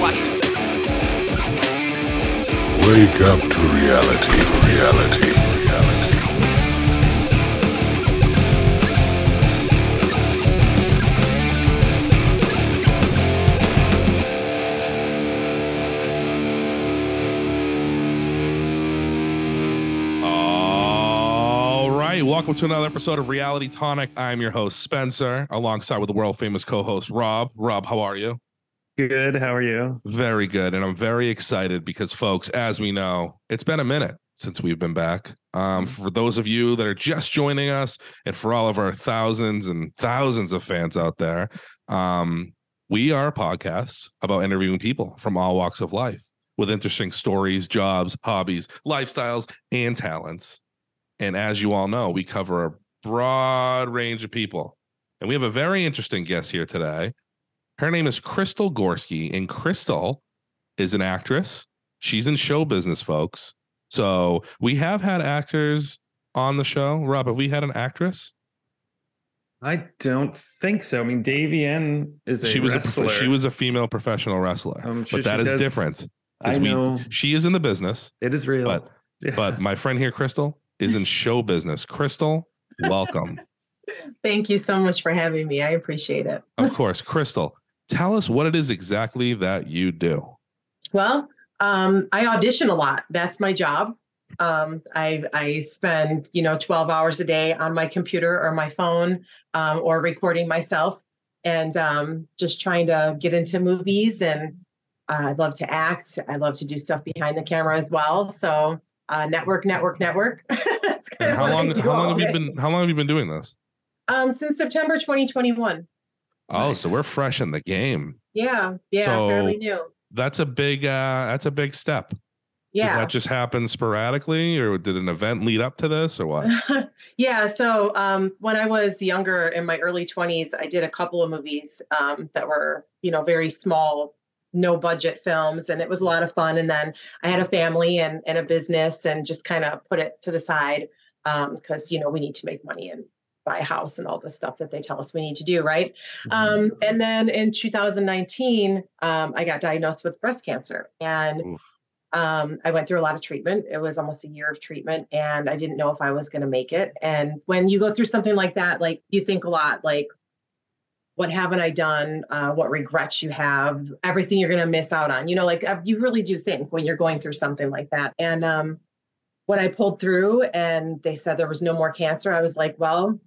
Watch this. Wake up to reality, reality, reality. All right, welcome to another episode of Reality Tonic. I'm your host Spencer, alongside with the world famous co-host Rob. Rob, how are you? Good. How are you? Very good, and I'm very excited because, folks, as we know, it's been a minute since we've been back. Um, for those of you that are just joining us, and for all of our thousands and thousands of fans out there, um, we are a podcast about interviewing people from all walks of life with interesting stories, jobs, hobbies, lifestyles, and talents. And as you all know, we cover a broad range of people. And we have a very interesting guest here today. Her name is Crystal Gorski, and Crystal is an actress. She's in show business, folks. So we have had actors on the show. Rob, have we had an actress? I don't think so. I mean, Davy N is a she was wrestler. a she was a female professional wrestler, um, I'm sure but that is does- different. I 'cause we- know She is in the business, it is real. but Yeah. but my friend here, Crystal, is in show business. Crystal, welcome. Thank you so much for having me. I appreciate it. of course, Crystal. Tell us what it is exactly that you do. Well, um, I audition a lot. That's my job. Um, I I spend you know 12 hours a day on my computer or my phone um, or recording myself and um, just trying to get into movies. And uh, I love to act. I love to do stuff behind the camera as well. So uh, network, network, network. That's kind And of how long how long have you been how long have you been doing this? Um, since September 2021. Oh, so we're fresh in the game. Yeah, yeah, So- fairly new. That's a big uh that's a big step. Did Yeah. that just happen sporadically or did an event lead up to this or what? yeah. So um, when I was younger, in my early 20s, I did a couple of movies um, that were, you know, very small, no budget films, and it was a lot of fun. And then I had a family and, and a business, and just kind of put it to the side because you know we need to make money and buy a house and all the stuff that they tell us we need to do, right? Um, and then in 2019, um, I got diagnosed with breast cancer, and um, I went through a lot of treatment. It was almost a year of treatment, and I didn't know if I was going to make it. And when you go through something like that, like you think a lot, like, what haven't I done? Uh, what regrets you have? Everything you're going to miss out on. You know, like uh, you really do think when you're going through something like that. And um, when I pulled through, and they said there was no more cancer, I was like, well,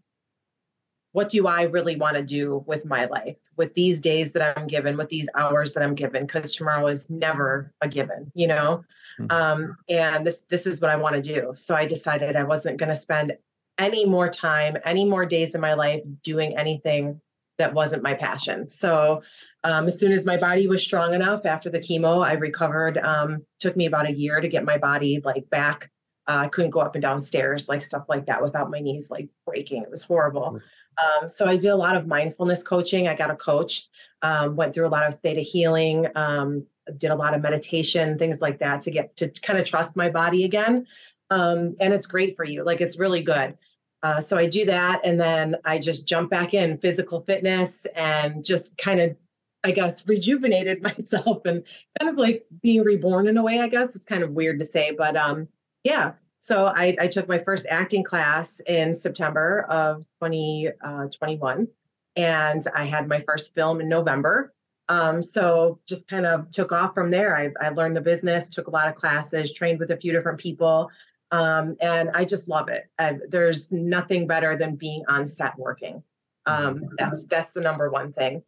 what do I really want to do with my life, with these days that I'm given, with these hours that I'm given? Because tomorrow is never a given, you know. Mhm. Um, and this this is what I want to do. So I decided I wasn't going to spend any more time, any more days in my life doing anything that wasn't my passion. So um, as soon as my body was strong enough after the chemo, I recovered. Um, took me about a year to get my body like back. Uh, I couldn't go up and down stairs, like stuff like that, without my knees like breaking. It was horrible. Um, so I did a lot of mindfulness coaching. I got a coach, um, went through a lot of theta healing, um, did a lot of meditation, things like that to get to kind of trust my body again. Um, and it's great for you. Like it's really good. Uh, so I do that, and then I just jump back in physical fitness and just kind of, I guess, rejuvenated myself and kind of like being reborn in a way. I guess it's kind of weird to say, but um, yeah. So I, I took my first acting class in September of 2021, and I had my first film in November. Um, so just kind of took off from there. I, I learned the business, took a lot of classes, trained with a few different people, um, and I just love it. I, there's nothing better than being on set working. Um, that's that's the number one thing.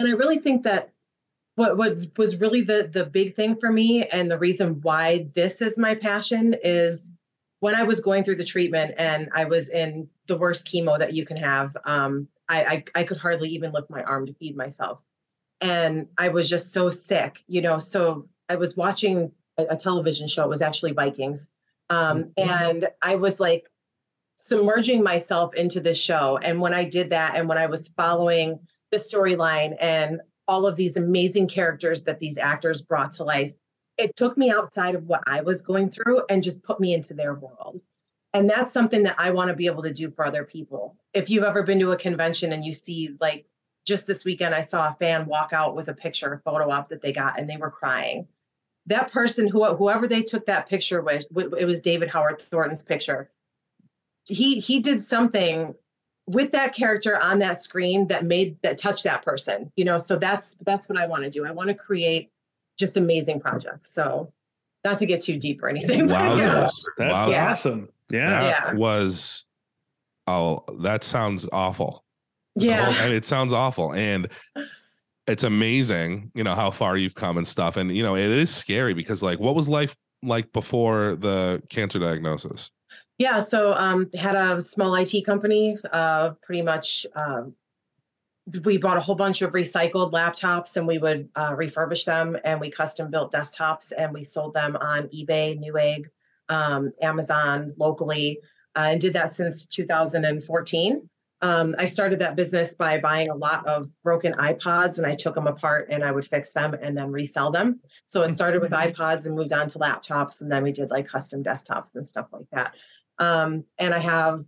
And I really think that what what was really the the big thing for me and the reason why this is my passion is when I was going through the treatment and I was in the worst chemo that you can have. Um, I, I I could hardly even lift my arm to feed myself, and I was just so sick, you know. So I was watching a, a television show. It was actually Vikings, um, and I was like submerging myself into this show. And when I did that, and when I was following the storyline and all of these amazing characters that these actors brought to life, it took me outside of what I was going through and just put me into their world. And that's something that I want to be able to do for other people. If you've ever been to a convention and you see like just this weekend, I saw a fan walk out with a picture, a photo op that they got, and they were crying. That person, who whoever they took that picture with, it was David Howard Thornton's picture. He he did something with that character on that screen that made that touch that person. You know, so that's that's what I want to do. I want to create just amazing projects. So not to get too deep or anything. but yeah. Wowzers. That's Wowzers. awesome. Yeah. That Yeah. was oh, that sounds awful. Yeah. whole- I mean, it sounds awful. And it's amazing, you know, how far you've come and stuff. And you know, it is scary because like what was life like before the cancer diagnosis? Yeah, so um, had a small IT company. Uh, pretty much, um, we bought a whole bunch of recycled laptops, and we would uh, refurbish them, and we custom built desktops, and we sold them on eBay, Newegg, um, Amazon, locally, uh, and did that since 2014. Um, I started that business by buying a lot of broken iPods, and I took them apart, and I would fix them and then resell them. So it started with iPods and moved on to laptops, and then we did like custom desktops and stuff like that um, and I have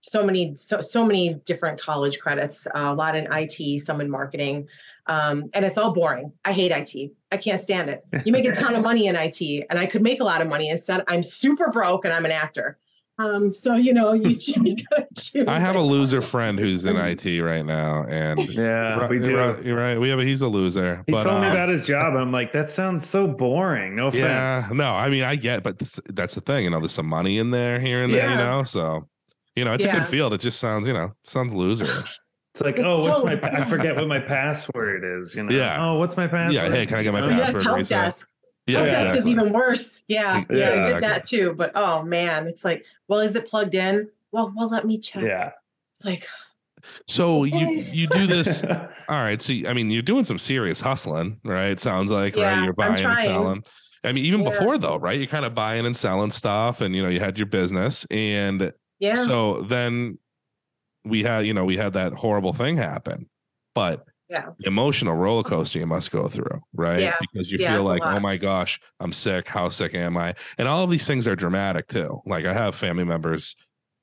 so many so so many different college credits, uh, a lot in IT, some in marketing, um, and it's all boring. I hate IT. I can't stand it. You make a ton of money in IT, and I could make a lot of money. Instead, I'm super broke, and I'm an actor. Um, so you know, you, you gotta choose. I have a loser friend who's in IT right now, and Yeah, Right, we do. You're right, you're right. We have a, he's a loser. He but, told me uh, about his job. I'm like, that sounds so boring. No offense. Yeah, no, I mean, I get, but this, that's the thing. You know, there's some money in there, here and there. You know, so you know, it's a good field. It just sounds, you know, sounds loserish. It's like, It's oh, what's my? I forget what my password is. You know. Yeah. Oh, what's my password? yeah, hey, can I get my Oh, Yeah, password it's help reset? desk. Yeah, help desk is even worse. Yeah, Yeah, yeah, I exactly. did that too. But oh man, it's like, well, is it plugged in? Well, well, let me check. Yeah. It's like, So you Okay. you do this. All right. So I mean, you're doing some serious hustling, right? It sounds like Yeah, right. You're buying and selling. I mean, even Yeah. before though, right? You're kind of buying and selling stuff, and you know, you had your business, and yeah, so then we had, you know, we had that horrible thing happen, but Yeah. emotional roller coaster you must go through, right? Yeah. Because you Yeah, feel like, oh my gosh, I'm sick. How sick am I? And all of these things are dramatic too. Like I have family members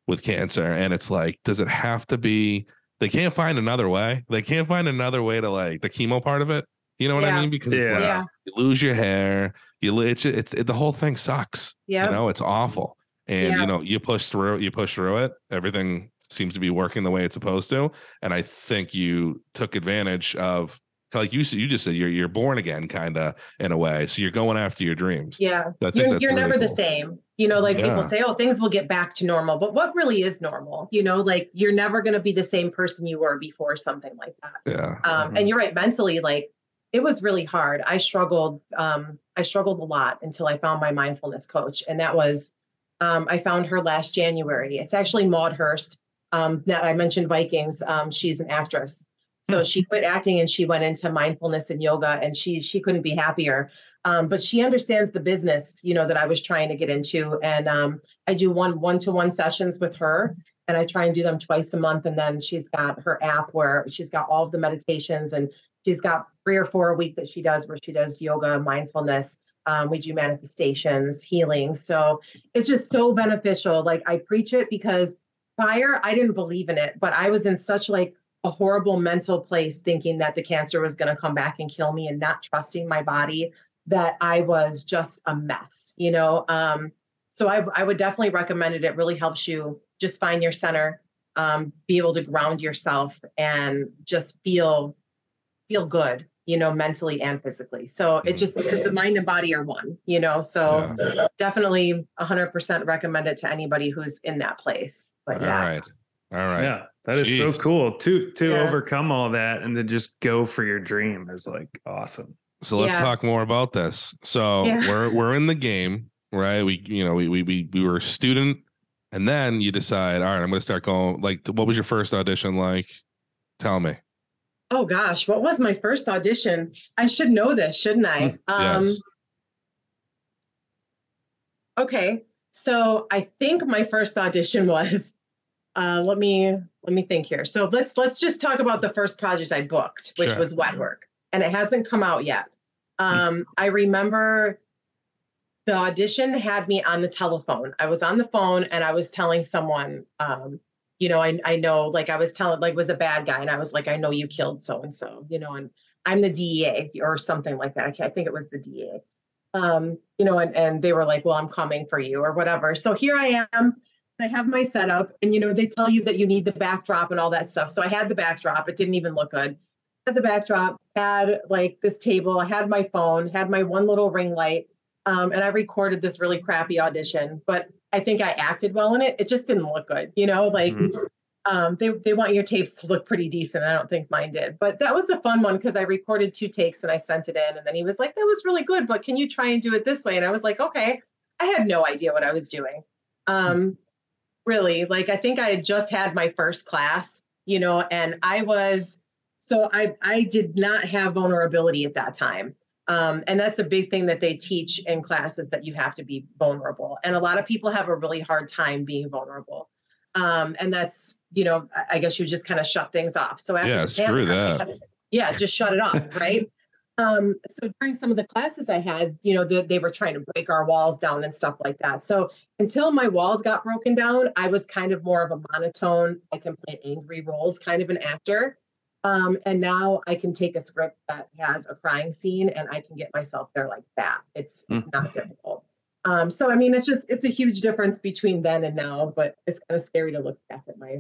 with cancer, and it's like, does it have to be? They can't find another way. They can't find another way to like the chemo part of it. You know what I mean? Because it's Yeah. like yeah, you lose your hair. You li- it's it's it, the whole thing sucks. yeah. You know, it's awful. And Yeah. you know, you push through you push through it. Everything seems to be working the way it's supposed to. And I think you took advantage of like you said, you just said you're you're born again, kind of in a way. So you're going after your dreams. Yeah. You're, you're really never the same. You know, like Yeah. people say, oh, things will get back to normal. But what really is normal? You know, like you're never going to be the same person you were before something like that. Yeah. Um, Mm-hmm. And you're right, mentally, like it was really hard. I struggled. Um, I struggled a lot until I found my mindfulness coach. And that was, um, I found her last January. It's actually Maude Hirst. Um, that I mentioned Vikings. Um, she's an actress. So she quit acting and she went into mindfulness and yoga and she she couldn't be happier. Um, but she understands the business, you know, that I was trying to get into. And um, I do one one-to-one sessions with her and I try and do them twice a month. And then she's got her app where she's got all of the meditations and she's got three or four a week that she does where she does yoga, mindfulness. Um, we do manifestations, healing. So it's just so beneficial. Like I preach it because prior I didn't believe in it, but I was in such like a horrible mental place thinking that the cancer was going to come back and kill me and not trusting my body that I was just a mess, you know. Um, so I, I would definitely recommend it. It really helps you just find your center, um, be able to ground yourself, and just feel feel good, you know, mentally and physically. So it just because the mind and body are one, you know. So definitely 100% recommend it to anybody who's in that place. But All yeah, right. All right. Yeah, that is so cool to to Yeah. overcome all that and to just go for your dream is like awesome. So let's Yeah. talk more about this. So Yeah. we're we're in the game, right? We you know we we we we were a student, and then you decide, all right, I'm going to start going. Like, what was your first audition like? Tell me. Oh gosh, what was my first audition? I should know this, shouldn't I? Um, Yes. Okay, so I think my first audition was. Uh, let me let me think here. So let's let's just talk about the first project I booked, which Sure. was Wet Work, and it hasn't come out yet. Um, I remember the audition had me on the telephone. I was on the phone and I was telling someone, um, you know, I I know like I was telling like was a bad guy, and I was like, I know you killed so and so, you know, and I'm the DEA or something like that. I, I think it was the DEA. Um, you know, and and they were like, well, I'm coming for you or whatever. So here I am. I have my setup, and you know, they tell you that you need the backdrop and all that stuff. So I had the backdrop. It didn't even look good. Had the backdrop, had like this table, I had my phone, had my one little ring light, um, and I recorded this really crappy audition. But I think I acted well in it. It just didn't look good, you know, like Mhm. Um, they they want your tapes to look pretty decent. I don't think mine did, but that was a fun one because I recorded two takes and I sent it in, and then he was like, "That was really good, but can you try and do it this way?" And I was like, "Okay." I had no idea what I was doing. Um, really, like I think I had just had my first class, you know, and I was so I I did not have vulnerability at that time. Um, and that's a big thing that they teach in classes that you have to be vulnerable. And a lot of people have a really hard time being vulnerable. Um, and that's, you know, I- guess you just kind of shut things off. So after Yeah, screw that. shut yeah, just shut it off, right? Um, so during some of the classes I had, you know, they, they were trying to break our walls down and stuff like that. So until my walls got broken down, I was kind of more of a monotone. I can play angry roles, kind of an actor. Um, and now I can take a script that has a crying scene and I can get myself there like that. It's it's not difficult. Um, so I mean, it's just it's a huge difference between then and now, but it's kind of scary to look back at my,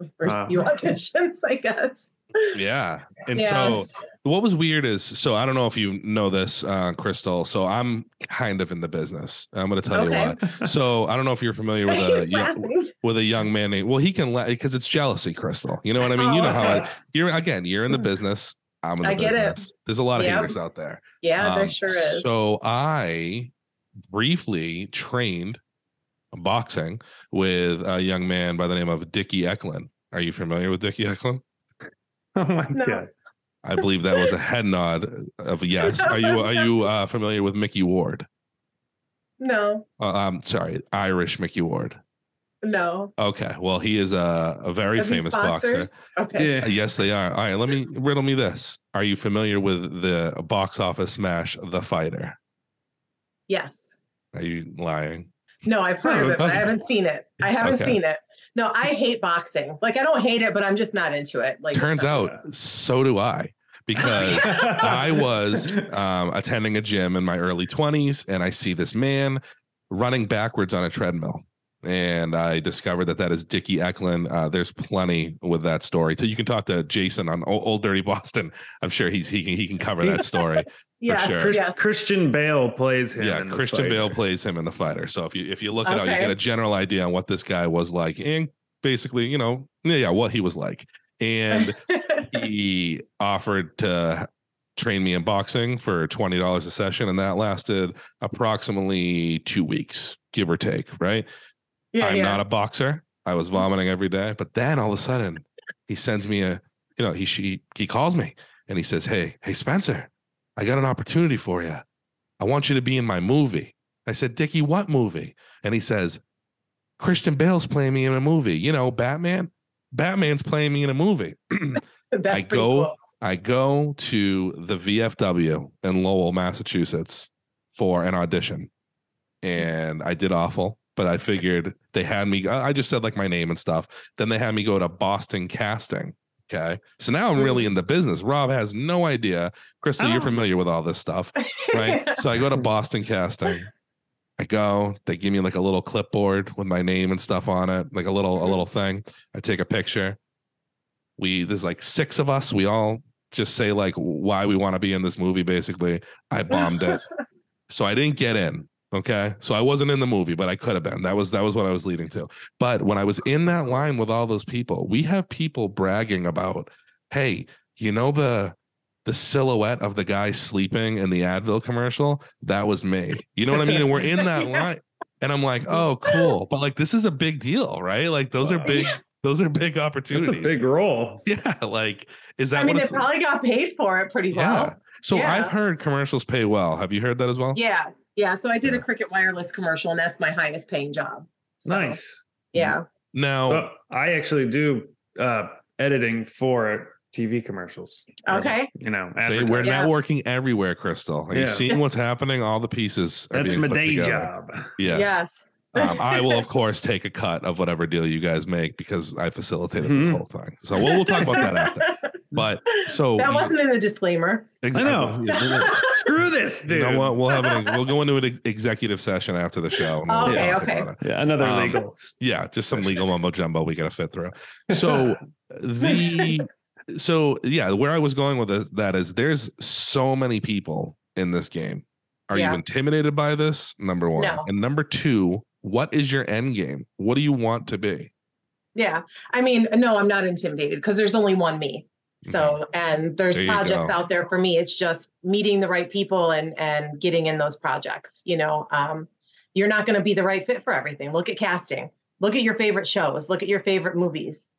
my first Wow. few auditions, I guess. Yeah. And Yeah. so what was weird is so I don't know if you know this, uh, Crystal. So I'm kind of in the business. I'm going to tell Okay. you why. So I don't know if you're familiar with a young, with a young man named. Well, he can let because it's jealousy, Crystal. You know what I mean? you Oh, know how. I, you're again. You're in the business. I'm in the I get it. There's a lot of Yep. haters out there. Yeah, there Um, sure is. So I briefly trained boxing with a young man by the name of Dickie Eklund. Are you familiar with Dickie Eklund? Oh my No. god. I believe that was a head nod of yes. Are you are you uh, familiar with Micky Ward? no, Uh, I'm sorry, Irish Micky Ward. no. Okay, well he is a, a very Are famous boxer. Okay. Uh, Yes, they are. All right, let me riddle me this. Are you familiar with the box office smash The Fighter? Yes. Are you lying? No, I've heard of it, but I haven't seen it. I haven't Okay. seen it. No, I hate boxing. Like I don't hate it, but I'm just not into it. Like Turns out, so do I, because I was um, attending a gym in my early 20s and I see this man running backwards on a treadmill. And I discovered that that is Dickie Eklund. Uh, there's plenty with that story. So you can talk to Jason on Old, Old Dirty Boston. I'm sure he's he can he can cover that story. yeah, sure. Chris- yeah. Christian Bale plays him. yeah, in The Christian Bale plays him in the fighter. So if you if you look it out, you get a general idea on what this guy was like, and basically, you know, yeah, yeah, what he was like. And he offered to train me in boxing for twenty dollars a session, and that lasted approximately two weeks, give or take. Right? Yeah, I'm yeah. not a boxer. I was mm-hmm. vomiting every day, but then all of a sudden, he sends me a, you know, he she he calls me and he says, "Hey, hey, Spencer, I got an opportunity for you. I want you to be in my movie." I said, "Dickie, what movie?" And he says, "Christian Bale's playing me in a movie. You know, Batman. Batman's playing me in a movie." That's I go- cool. I go to the VFW in Lowell, Massachusetts for an audition. Mm-hmm. And I did awful, but I figured they had me, I just said like my name and stuff. Then they had me go to Boston Casting. Okay. So now I'm really in the business. Rob has no idea. Crystal, you're Oh. familiar with all this stuff, right? so I go to Boston Casting. I go, they give me like a little clipboard with my name and stuff on it, like a little, a Mhm. little thing. I take a picture. We, there's like six of us. We all just say like why we want to be in this movie. Basically, I bombed it, so I didn't get in. Okay, so I wasn't in the movie, but I could have been. That was that was what I was leading to. But when I was in that line with all those people, we have people bragging about, hey, you know the the silhouette of the guy sleeping in the Advil commercial? That was me. You know what I mean? And we're in that line. And I'm like, oh, cool. But like this is a big deal, right? Like those are big, those are big That's opportunities. a big role. Yeah, like is that I mean, what they it's probably got paid for it pretty yeah. well. So Yeah. I've heard commercials pay well. Have you heard that as well? Yeah. Yeah. So I did Yeah. a Cricket Wireless commercial, and that's my highest paying job. So, Nice. Yeah. Now, So I actually do uh, editing for TV commercials. Or, Okay. You know, say we're advertising. Yeah. networking everywhere, Crystal. Are you Yeah. seeing what's happening? All the pieces. Are That's being my day together. job. Yes. Yes. Um, I will, of course, take a cut of whatever deal you guys make because I facilitated this Mhm. whole thing. So we'll, we'll talk about that after. But so that you- wasn't in the disclaimer. exactly- know. Screw this, dude. You know what? We'll have an we'll go into an executive session after the show. and we'll Okay, okay. Yeah, another Um, legal. Yeah, just some legal mumbo jumbo we gotta fit through. So the so yeah, where I was going with it- that is there's so many people in this game. Are Yeah. you intimidated by this? Number one. No. And number two, what is your end game? What do you want to be? Yeah. I mean, no, I'm not intimidated because there's only one me. So, and there's Mm-hmm. There projects go. out there for me. It's just meeting the right people and and getting in those projects. You know, um, you're not going to be the right fit for everything. Look at casting. Look at your favorite shows. Look at your favorite movies.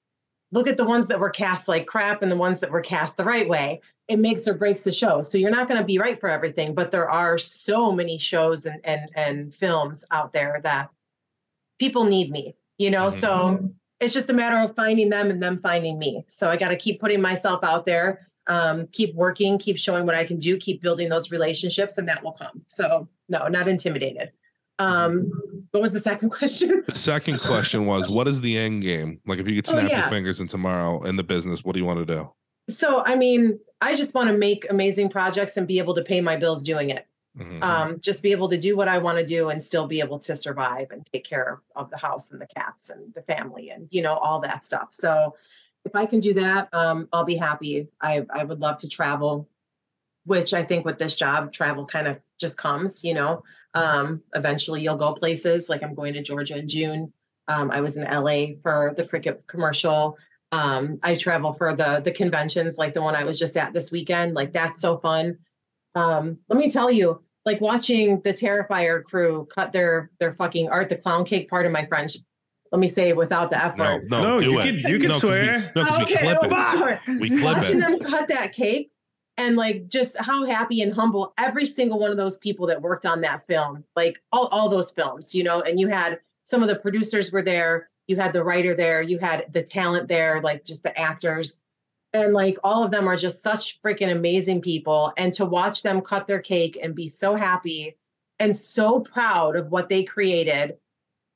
Look at the ones that were cast like crap and the ones that were cast the right way. It makes or breaks the show. So you're not going to be right for everything, but there are so many shows and and and films out there that people need me. You know, Mhm. so it's just a matter of finding them and them finding me. So I got to keep putting myself out there, um, keep working, keep showing what I can do, keep building those relationships, and that will come. So no, not intimidated. Um, what was the second question? The second question was, what is the end game? Like if you could Oh, snap your fingers and tomorrow in the business, what do you want to do? so I mean, I just want to make amazing projects and be able to pay my bills doing it. Mhm. Um, just be able to do what I want to do and still be able to survive and take care of the house and the cats and the family and you know all that stuff. So if I can do that, um, I'll be happy. I I would love to travel, which I think with this job, travel kind of just comes. You know, um, eventually you'll go places. Like I'm going to Georgia in June. Um, I was in LA for the cricket commercial. Um, I travel for the the conventions, like the one I was just at this weekend. Like that's so fun. Um, let me tell you, like watching the Terrifier crew cut their their fucking art the clown cake part of my French. Let me say without the F No, word. no, No, do you it. can- you can No, 'cause swear. We, no, 'cause we Okay, clip I it. was. We clip Watching it. them cut that cake and like just how happy and humble every single one of those people that worked on that film, like all, all those films, you know, and you had some of the producers were there, you had the writer there, you had the talent there, like just the actors. And like all of them are just such freaking amazing people. And to watch them cut their cake and be so happy and so proud of what they created,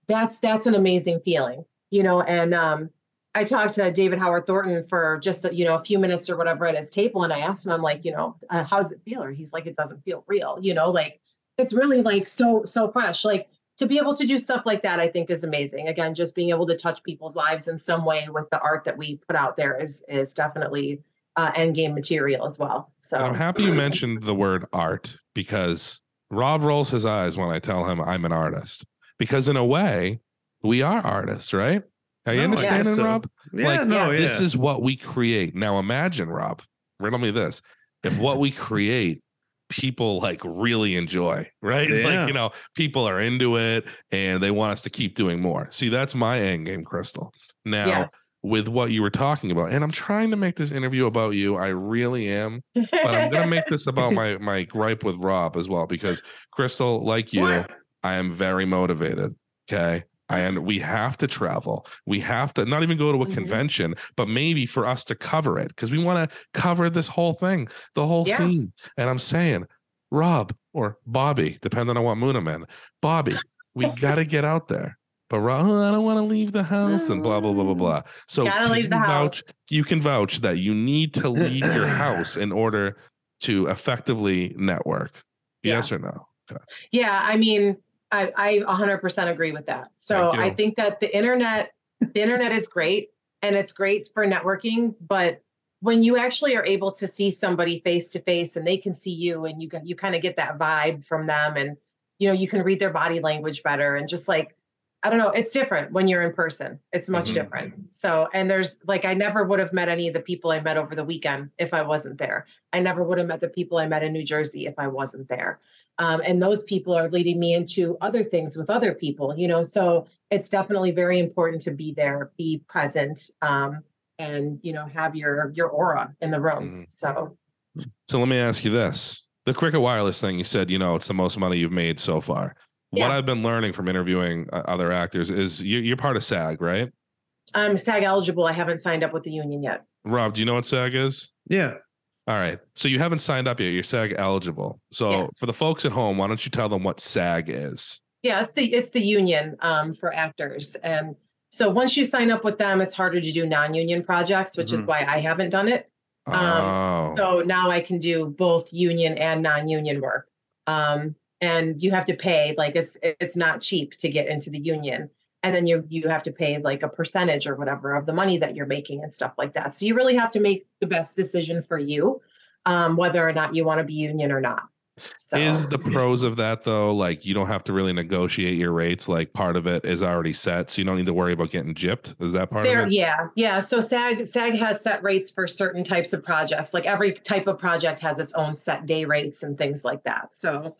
that's that's an amazing feeling, you know. And um, I talked to David Howard Thornton for just you know a few minutes or whatever at his table, and I asked him, I'm like, you know, uh, how's it feel? Or he's like, it doesn't feel real, you know, like it's really like so so fresh, like. To be able to do stuff like that, I think is amazing. Again, just being able to touch people's lives in some way with the art that we put out there is is definitely uh, end game material as well. So And I'm happy you mentioned the word art because Rob rolls his eyes when I tell him I'm an artist. Because in a way, we are artists, right? Are you No, I guess understanding, so. Rob? Yeah, like, no, yeah. This is what we create. Now imagine, Rob, riddle me this. If what we create people like really enjoy, right? Yeah. Like, you know, people are into it and they want us to keep doing more. See, that's my end game, Crystal. Now, yes. with what you were talking about, and I'm trying to make this interview about you. I really am but I'm gonna make this about my my gripe with Rob as well because Crystal, like you, What? I am very motivated. Okay. And we have to travel. We have to not even go to a Mhm. convention, but maybe for us to cover it because we want to cover this whole thing, the whole Yeah. scene. And I'm saying, Rob or Bobby, depending on what mood I'm in, Bobby, we got to get out there. But Rob, "Oh, I don't want to leave the house and blah blah blah blah blah. So Gotta leave the you vouch- you can vouch that you need to leave your house in order to effectively network. Yeah. Yes or no? Yeah, I mean, I, I 100% agree with that. So I think that the internet, the internet is great and it's great for networking, but when you actually are able to see somebody face to face and they can see you and you can you kind of get that vibe from them and you know you can read their body language better and just like I don't know, it's different when you're in person. It's much Mhm. different. So, and there's like, I never would have met any of the people I met over the weekend if I wasn't there. I never would have met the people I met in New Jersey if I wasn't there. Um, and those people are leading me into other things with other people, you know. So it's definitely very important to be there, be present, um, and you know, have your your aura in the room. Mhm. So So let me ask you this: the Cricket Wireless thing. You said you know it's the most money you've made so far. What I've been learning from interviewing uh, other actors is you're part of SAG, right? I'm SAG eligible. I haven't signed up with the union yet. Rob, do you know what SAG is? Yeah. All right. So you haven't signed up yet. You're SAG eligible. So Yes. for the folks at home, why don't you tell them what SAG is? Yeah, it's the it's the union um, for actors, and so once you sign up with them, it's harder to do non-union projects, which is Mhm. why I haven't done it. Oh, Um, So now I can do both union and non-union work. Um, and you have to pay like it's it's not cheap to get into the union. And then you you have to pay like a percentage or whatever of the money that you're making and stuff like that. So you really have to make the best decision for you, um, whether or not you want to be union or not. So is the pros of that though? Like you don't have to really negotiate your rates. Like part of it is already set, so you don't need to worry about getting gypped. Is that part There, of it? yeah, yeah. So SAG SAG has set rates for certain types of projects. Like every type of project has its own set day rates and things like that. So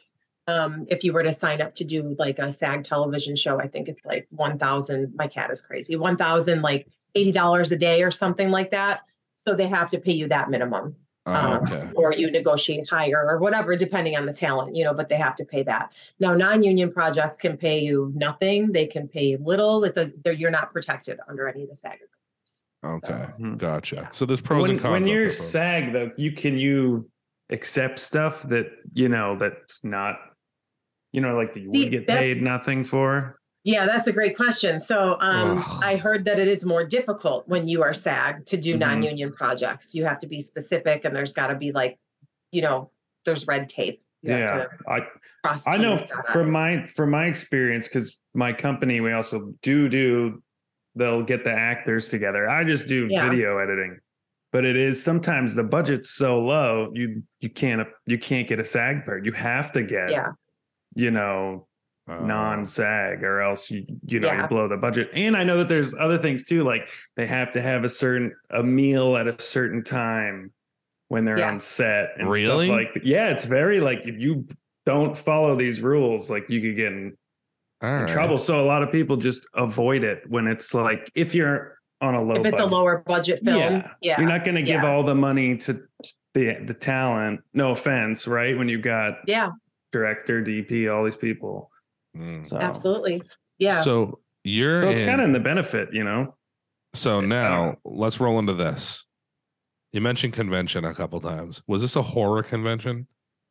um, if you were to sign up to do like a SAG television show, I think it's like one thousand. My cat is crazy. One thousand, like eighty dollars a day or something like that. So they have to pay you that minimum, Oh, um, or you negotiate higher or whatever, depending on the talent, you know. But they have to pay that. Now, non-union projects can pay you nothing. They can pay little. It does. They're, you're not protected under any of the SAG agreements. Okay, Mhm. gotcha. So there's pros when, and cons. when you're. SAG though, you can you accept stuff that you know that's not, you know, like that you The- would get paid nothing for. Yeah, that's a great question. So um, I heard that it is more difficult when you are SAG to do Mhm. non-union projects. You have to be specific, and there's got to be like, you know, there's red tape. You Yeah, I I know Ts, from Is. my from my experience because my company we also do do they'll get the actors together. I just do Yeah. video editing, but it is sometimes the budget's so low you you can't you can't get a SAG part. You have to get Yeah, you know Oh. non-SAG or else you you know Yeah. you blow the budget. And I know that there's other things too, like they have to have a certain a meal at a certain time when they're on set and Really? stuff like yeah, it's very like if you don't follow these rules, like you could get in, in right. trouble. So a lot of people just avoid it when it's like if you're on a low if it's a budget, lower budget film, Yeah. yeah, you're not going to give yeah. all the money to the the talent. No offense, right? When you've got yeah, director, DP, all these people. Mm. So absolutely, yeah. So you're So it's kind of in the benefit, you know. So I don't now let's roll into this. You mentioned convention a couple times. Was this a horror convention?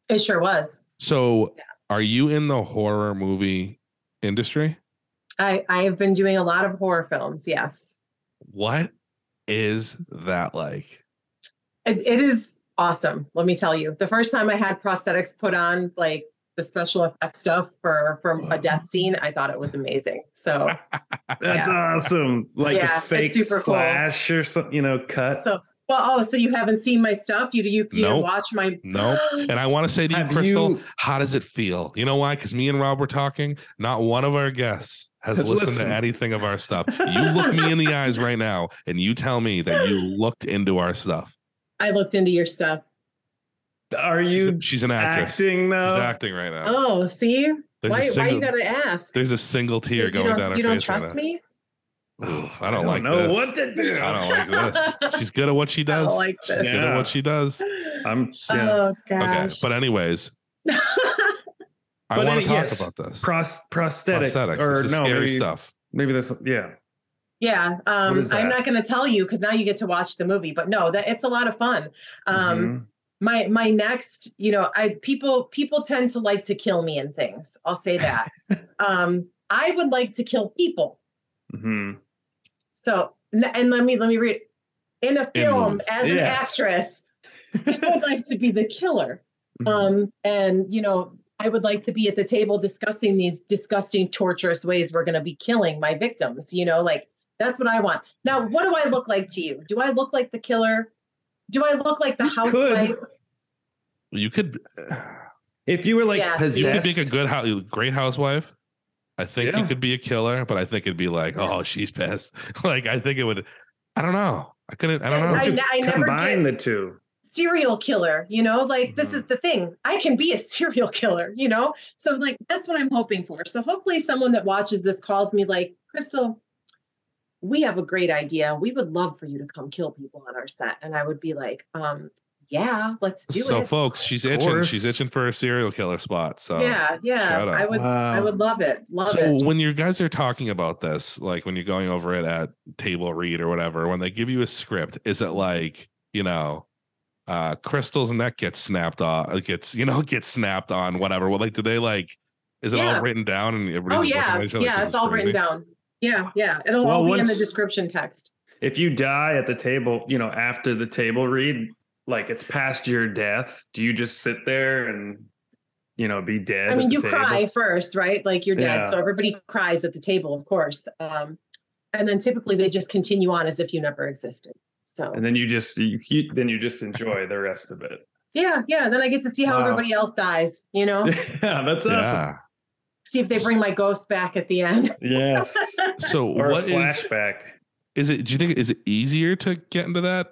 it sure was. So are you in the horror movie industry? I I have been doing a lot of horror films. Yes, What is that like? it, it is awesome. Let me tell you. The first time I had prosthetics put on, like the special effects stuff for from a mm-hmm. death scene, I thought it was amazing. So That's awesome. Like Yeah, a fake super cool. slash or something, you know, cut. so well. Oh, so you haven't seen my stuff? You do you you Nope. watch my no? Nope. And I want to say to you, Have Crystal, you- how does it feel? You know why? Because me and Rob were talking. Not one of our guests has Has listened listened. to anything of our stuff. You look me in the eyes right now and you tell me that you looked into our stuff. I looked into your stuff. Are She's, you a- she's an actress. acting though? She's acting right now. Oh, see, There's why a why single, you gotta ask? there's a single tear you going down her face. you don't face trust right me? now. Ooh, I don't, like know this. what to do. I don't like this. She's good at what she I does. don't like She's this. good at what she does. I'm oh, yeah. Oh Okay, but anyways, I want to talk yes, about this. Pros- prosthetic Prosthetics. or this is no, scary maybe, stuff. maybe this. Yeah, yeah, um, I'm not going to tell you because now you get to watch the movie. But no, that it's a lot of fun. Um, Mhm. my my next, you know, I people people tend to like to kill me in things. I'll say that. um, I would like to kill people. Mhm. So and let me let me read. In a film, movies. as an actress, I would like to be the killer. Mhm. Um, and you know, I would like to be at the table discussing these disgusting, torturous ways we're going to be killing my victims. You know, like that's what I want. Now, what do I look like to you? Do I look like the killer? Do I look like the You housewife? could. You could if you were like Yeah. You could you could possessed, make a good house, great housewife. I think you could be a killer, but I think it'd be like, oh, she's pissed. like I think it would. I don't know. I couldn't. I don't know. I- you ne- I combine the two. Serial killer, you know, like this Mhm. is the thing. I can be a serial killer, you know? So, like, that's what I'm hoping for. So, hopefully, someone that watches this calls me, like, Crystal, we have a great idea. We would love for you to come kill people on our set. And I would be like, um, yeah, let's do so, it. So, folks, she's Of itching. She's itching for a serial killer spot. So yeah, yeah. shut up. I would I would love it. Love So it. when you guys are talking about this, like when you're going over it at table read or whatever, when they give you a script, is it like you know, uh, Crystal's neck gets snapped off, it gets you know, gets snapped on, whatever? Well, like, do they like Is it Yeah. all written down and everybody's Oh looking yeah, at each other like, yeah, it's is all written down. Yeah, yeah, it'll Well, all be in the description text. If you die at the table, you know, after the table read, like it's past your death, do you just sit there and you know be dead? I at mean, the you table? cry first, right? Like you're dead, Yeah. so everybody cries at the table, of course. Um, and then typically they just continue on as if you never existed. So and then you just you, you then you just enjoy the rest of it. yeah, yeah. Then I get to see how Wow. everybody else dies. You know, yeah, that's awesome. Yeah. See if they bring my ghost back at the end. Yes. So or what a is flashback. is it? Do you think is it easier to get into that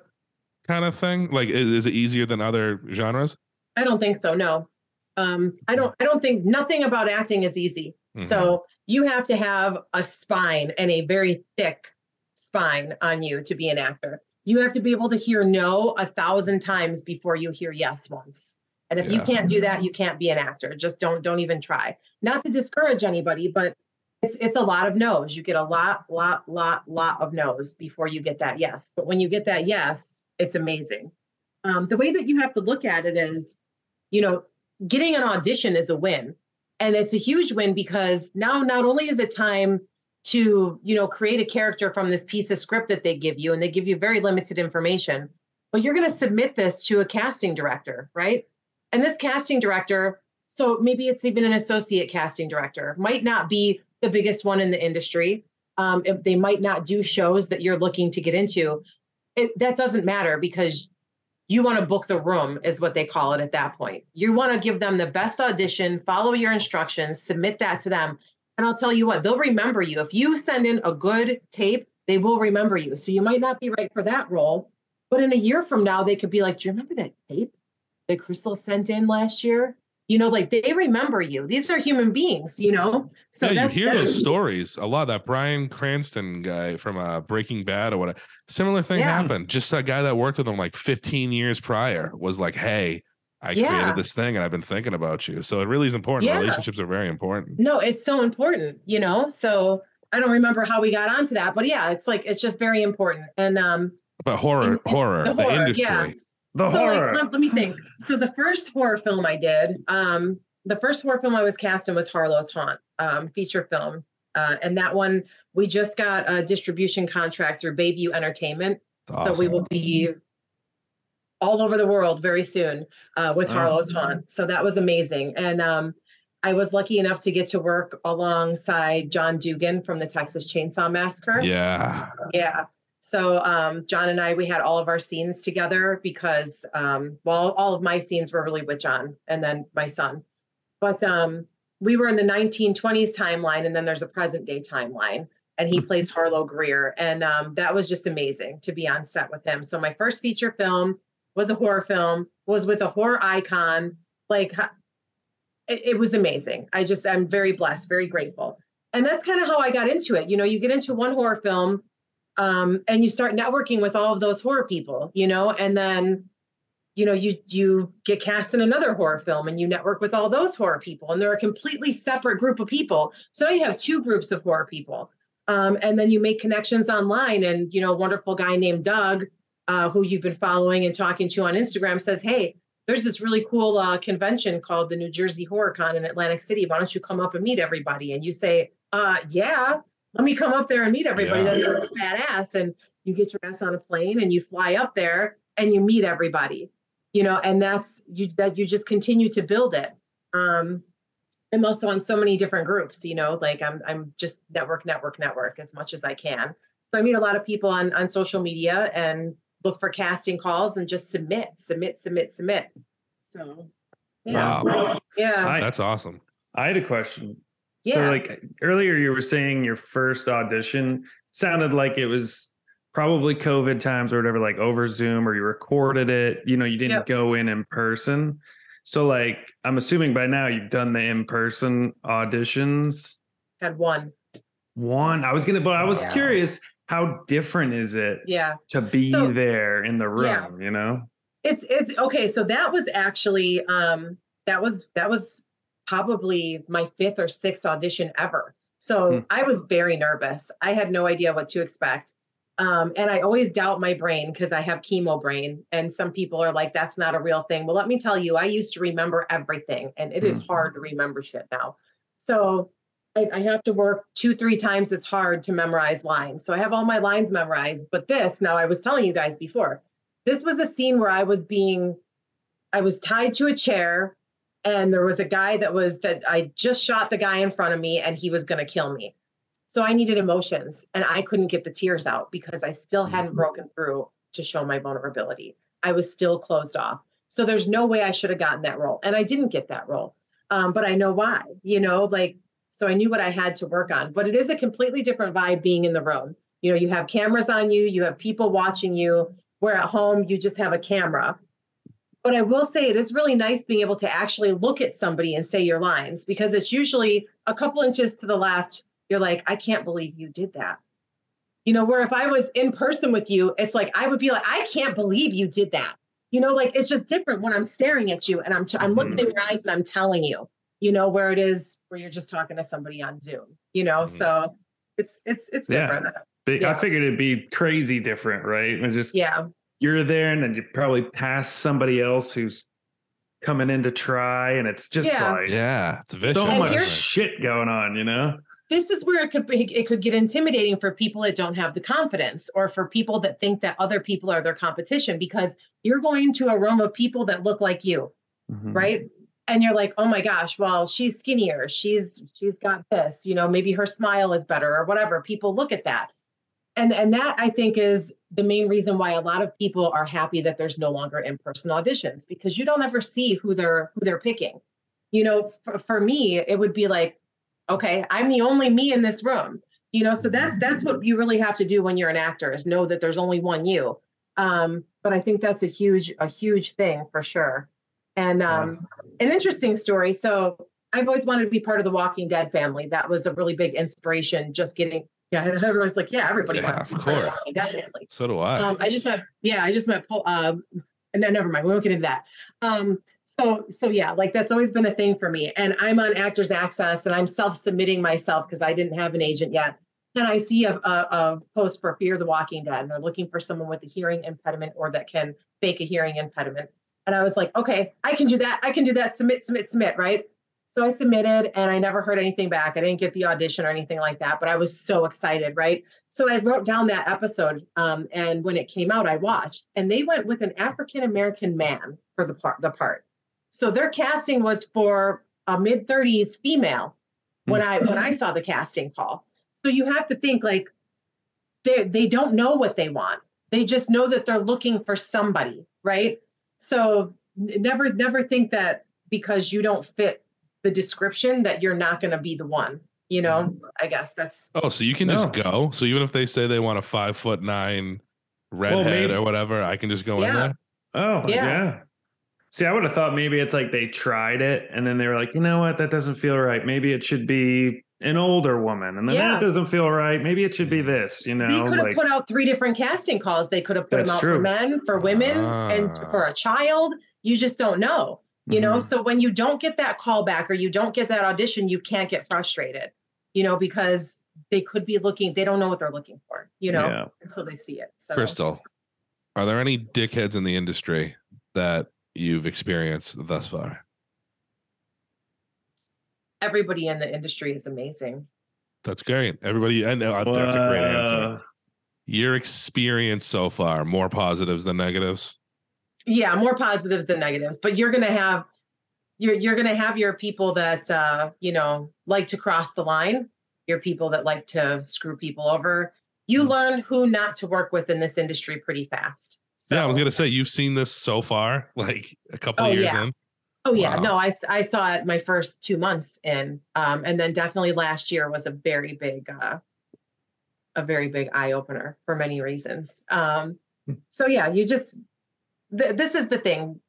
kind of thing? Like, is, is it easier than other genres? I don't think so. No, um, I don't. I don't think nothing about acting is easy. Mhm. So you have to have a spine and a very thick spine on you to be an actor. You have to be able to hear no a thousand times before you hear yes once. And if you can't do that, you can't be an actor. Just don't don't even try. Not to discourage anybody, but it's it's a lot of no's. You get a lot, lot, lot, lot of no's before you get that yes. But when you get that yes, it's amazing. Um, the way that you have to look at it is, you know, getting an audition is a win and it's a huge win because now not only is it time to you know create a character from this piece of script that they give you and they give you very limited information but you're going to submit this to a casting director right and this casting director so maybe it's even an associate casting director might not be the biggest one in the industry. Um, they might not do shows that you're looking to get into. It, that doesn't matter because you want to book the room is what they call it at that point. You want to give them the best audition follow your instructions submit that to them. And i'll tell you what they'll remember you. If you send in a good tape they will remember you. So you might not be right for that role but in a year from now they could be like do you remember that tape that crystal sent in last year you know like they remember you these are human beings you know so yeah, you hear those stories a lot. That Bryan Cranston guy from uh, Breaking Bad or whatever. Similar thing Yeah. happened. Just a guy that worked with him like 15 years prior was like, "Hey, I Yeah. created this thing and I've been thinking about you." So it really is important. Yeah. Relationships are very important. No, it's so important, you know. So I don't remember how we got onto that, but yeah, it's like it's just very important. And um, But horror, And- horror, the the, industry. yeah. The so horror. like, let, let me think. So the first horror film I did, um, the first horror film I was cast in was Harlow's Haunt, um, feature film, uh, and that one we just got a distribution contract through Bayview Entertainment, It's so we will be all over the world very soon uh, with Oh. Harlow's Haunt. So that was amazing, and um, I was lucky enough to get to work alongside John Dugan from the Texas Chainsaw Massacre. Yeah. Yeah. So um, John and I, we had all of our scenes together because, um, well, all of my scenes were really with John and then my son. But um, we were in the 1920s timeline, and then there's a present day timeline, and he plays Harlow Greer, and um, that was just amazing to be on set with him. So my first feature film was a horror film, was with a horror icon. Like it, it was amazing. I just I'm very blessed, very grateful, and that's kind of how I got into it. You know, you get into one horror film um, and you start networking with all of those horror people, you know, and then you know you you get cast in another horror film and you network with all those horror people and they're a completely separate group of people. So now you have two groups of horror people um, and then you make connections online and you know a wonderful guy named doug uh, who you've been following and talking to on instagram says hey there's this really cool uh, convention called the new jersey horrorcon in atlantic city. Why don't you come up and meet everybody? And you say uh, yeah let me come up there and meet everybody Yeah. that's a badass and you get your ass on a plane and you fly up there and you meet everybody you know and that's you that you just continue to build it um i'm also on so many different groups you know like i'm i'm just network network network as much as i can so i meet a lot of people on on social media and look for casting calls and just submit submit submit submit so yeah Wow. yeah I- That's awesome. I had a question. So, like earlier, you were saying your first audition sounded like it was probably COVID times or whatever, like over Zoom, or you recorded it. You know, you didn't Yep. go in in person. So, like, I'm assuming by now you've done the in person auditions. had one One, I was gonna, but I was Yeah. curious, how different is it yeah to be So- there in the room? Yeah. You know? it's it's okay so that was actually um that was that was probably my fifth or sixth audition ever so Hmm. i was very nervous i had no idea what to expect um, and i always doubt my brain because i have chemo brain and some people are like that's not a real thing well let me tell you i used to remember everything and it is Hmm. hard to remember shit now So I, I have to work two, three times as hard to memorize lines. So I have all my lines memorized. But this, now I was telling you guys before, this was a scene where I was being, I was tied to a chair and there was a guy that was that I just shot the guy in front of me and he was going to kill me. So I needed emotions and I couldn't get the tears out because I still hadn't Mm-hmm. broken through to show my vulnerability. I was still closed off. So there's no way I should have gotten that role. And I didn't get that role. Um, but I know why, you know, like, so I knew what I had to work on. But it is a completely different vibe being in the room. You know, you have cameras on you, you have people watching you. Where at home, you just have a camera. But I will say it is really nice being able to actually look at somebody and say your lines because it's usually a couple inches to the left. You're like, I can't believe you did that. You know, where if I was in person with you, it's like I would be like, I can't believe you did that. You know, like it's just different when I'm staring at you and I'm I'm looking in your eyes and I'm telling you. You know, where it is where you're just talking to somebody on Zoom. You know, Mhm. so it's it's it's different. Yeah. I figured it'd be crazy different, right? And just Yeah. You're there and then you probably pass somebody else who's coming in to try, and it's just Yeah. like Yeah, it's vicious. so And much shit going on, you know? this is where it could be it could get intimidating for people that don't have the confidence or for people that think that other people are their competition because you're going to a room of people that look like you Mhm. right and you're like oh my gosh well she's skinnier she's she's got this you know maybe her smile is better or whatever people look at that and and that i think is the main reason why a lot of people are happy that there's no longer in-person auditions because you don't ever see who they're who they're picking. You know for, for me it would be like okay i'm the only me in this room. You know so that's that's what you really have to do when you're an actor is know that there's only one you. Um but i think that's a huge a huge thing for sure. And um an interesting story. So i've always wanted to be part of the walking dead family. That was a really big inspiration just getting yeah and everyone's like yeah everybody Yeah, wants to be of course. dead So do I. um, I just met, yeah, I just met Paul. Um, no, never mind. We won't get into that. Um, so, so yeah, like that's always been a thing for me. And I'm on Actors Access, and I'm self-submitting myself because I didn't have an agent yet. And I see a, a, a post for Fear the Walking Dead, and they're looking for someone with a hearing impediment or that can fake a hearing impediment. And I was like, okay, I can do that. I can do that. Submit, submit, submit. Right. So I submitted, and I never heard anything back. I didn't get the audition or anything like that, but I was so excited. Right. So I wrote down that episode, um, and when it came out, I watched, and they went with an African American man for the part. The part. So their casting was for a mid thirties female. When I when I saw the casting call, so you have to think like they they don't know what they want. They just know that they're looking for somebody, right? So never never think that because you don't fit the description that you're not going to be the one. You know, I guess that's Oh, so you can No. just go. So even if they say they want a five foot nine redhead maybe- or whatever, I can just go in there. Oh, Yeah. yeah. See, I would have thought maybe it's like they tried it and then they were like, you know what, that doesn't feel right. Maybe it should be an older woman. And then Yeah. that doesn't feel right. Maybe it should be this, you know. they could have Like, put out three different casting calls. They could have put them out true. for men, for women, and Ah. for a child. You just don't know. You know, Mhm. so when you don't get that call back or you don't get that audition, you can't get frustrated, you know, because they could be looking, they don't know what they're looking for, you know, Yeah. until they see it. So Crystal, are there any dickheads in the industry that you've experienced thus far? everybody in the industry is amazing. That's great. Everybody, I know uh, that's a great answer. Your experience so far, more positives than negatives. Yeah, more positives than negatives, but you're gonna have you're you're gonna have your people that uh, you know like to cross the line, your people that like to screw people over. You Mm. learn who not to work with in this industry pretty fast. So, yeah, I was gonna say you've seen this so far, like a couple Oh, years yeah. in. Oh yeah, Wow. no, I, I saw it my first two months in, um, and then definitely last year was a very big, uh, a very big eye opener for many reasons. Um, Hmm. so yeah, you just th- this is the thing.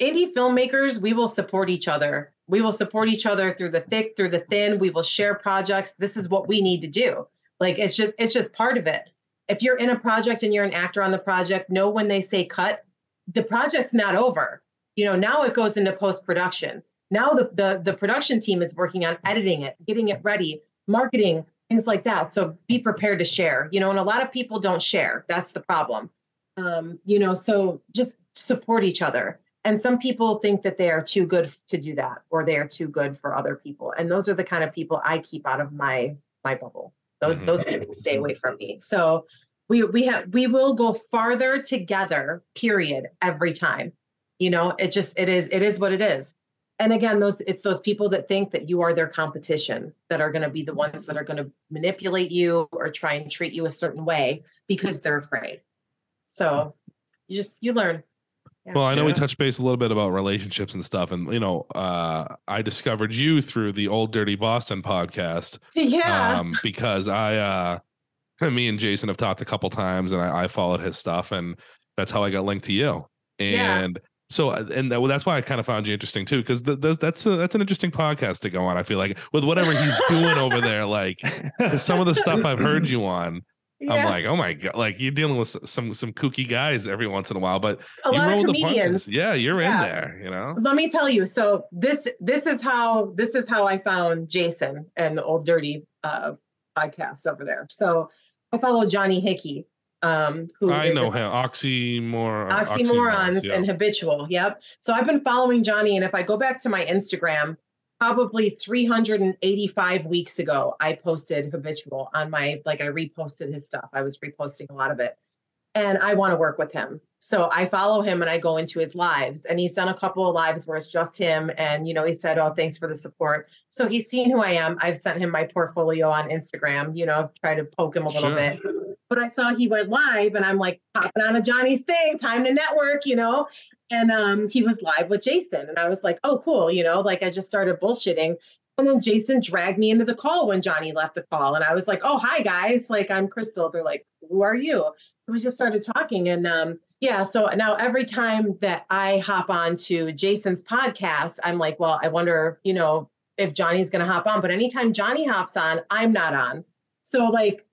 Indie filmmakers, we will support each other. We will support each other through the thick, through the thin. We will share projects. This is what we need to do. Like it's just it's just part of it. If you're in a project and you're an actor on the project, know when they say cut, the project's not over you know now it goes into post production now the, the the production team is working on editing it getting it ready marketing things like that so be prepared to share you know and a lot of people don't share that's the problem um, you know so just support each other And some people think that they are too good to do that or they are too good for other people. And those are the kind of people I keep out of my my bubble. Those Mhm. those people stay away from me. So we we have we will go farther together, period, every time. You know, it just it is it is what it is. And again, those it's those people that think that you are their competition that are going to be the ones that are going to manipulate you or try and treat you a certain way because they're afraid. So you just you learn. Yeah. Well, I know we touched base a little bit about relationships and stuff, and you know, uh, I discovered you through the Old Dirty Boston podcast yeah. um, because I, uh, me and Jason have talked a couple times, and I, I followed his stuff, and that's how I got linked to you. Yeah. And so, uh, and that, well, that's why I kind of found you interesting too, because th- th- that's a, that's an interesting podcast to go on. I feel like with whatever he's doing over there, like some of the stuff I've heard you on, I'm like, oh my god, like you're dealing with some some kooky guys every once in a while, but a you lot of roll the comedians. punches. Yeah, you're in there, you know. Let me tell you. So this this is how this is how I found Jason and the old dirty uh, podcast over there. So I follow Johnny Hickey, um, who I know a- him. Oxymor- oxymorons yeah. and habitual. Yep. So I've been following Johnny, and if I go back to my Instagram, probably 385 weeks ago, I posted habitual on my like I reposted his stuff. I was reposting a lot of it, and I want to work with him. So I follow him and I go into his lives, and he's done a couple of lives where it's just him, and you know he said, "Oh, thanks for the support." So he's seen who I am. I've sent him my portfolio on Instagram. You know, try to poke him a little Sure. bit but I saw he went live and I'm like popping on a Johnny's thing, time to network, you know. And um, he was live with Jason. And I was like, oh, cool, you know, like I just started bullshitting. And then Jason dragged me into the call when Johnny left the call. And I was like, oh, hi guys. Like I'm Crystal. They're like, who are you? So we just started talking. And um, yeah, so now every time that I hop on to Jason's podcast, I'm like, well, I wonder, you know, if Johnny's gonna hop on. But anytime Johnny hops on, I'm not on. So like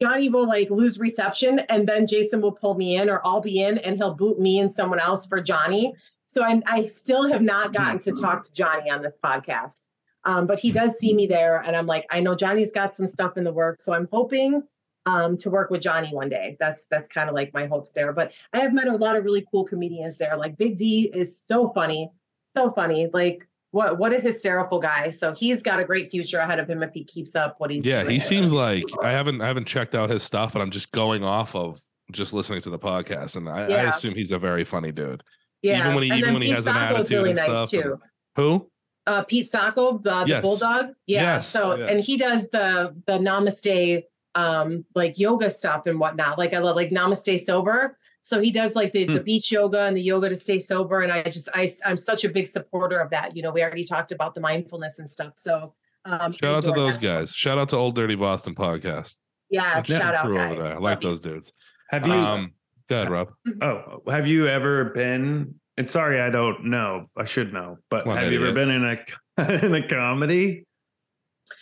Johnny will like lose reception and then Jason will pull me in or I'll be in and he'll boot me and someone else for Johnny. So I, I still have not gotten to talk to Johnny on this podcast. Um, but he does see me there and I'm like, I know Johnny's got some stuff in the works. So I'm hoping um, to work with Johnny one day. That's that's kind of like my hopes there. But I have met a lot of really cool comedians there. Like Big D is so funny, so funny. Like what what a hysterical guy. So he's got a great future ahead of him if he keeps up what he's Yeah, doing. he seems like I haven't I haven't checked out his stuff, but I'm just going off of just listening to the podcast, and I, I assume he's a very funny dude. Yeah, Even when he- and even when he has an attitude really and nice stuff and- too. Who? Uh, Pete Sacco, the, the Yes. bulldog. Yeah. Yes, So yes. and he does the the Namaste um like yoga stuff and whatnot. Like I love like Namaste sober. So he does like the, the Hmm. beach yoga and the yoga to stay sober. And I just I I'm such a big supporter of that. You know, we already talked about the mindfulness and stuff. So um Shout out to those that. guys. Shout out to Old Dirty Boston podcast. Yeah, shout out crew guys. over there. I like those dudes. Have you? Um, go ahead, Rob. oh, have you ever been? And sorry, I don't know. I should know. But What have you ever been in a in a comedy?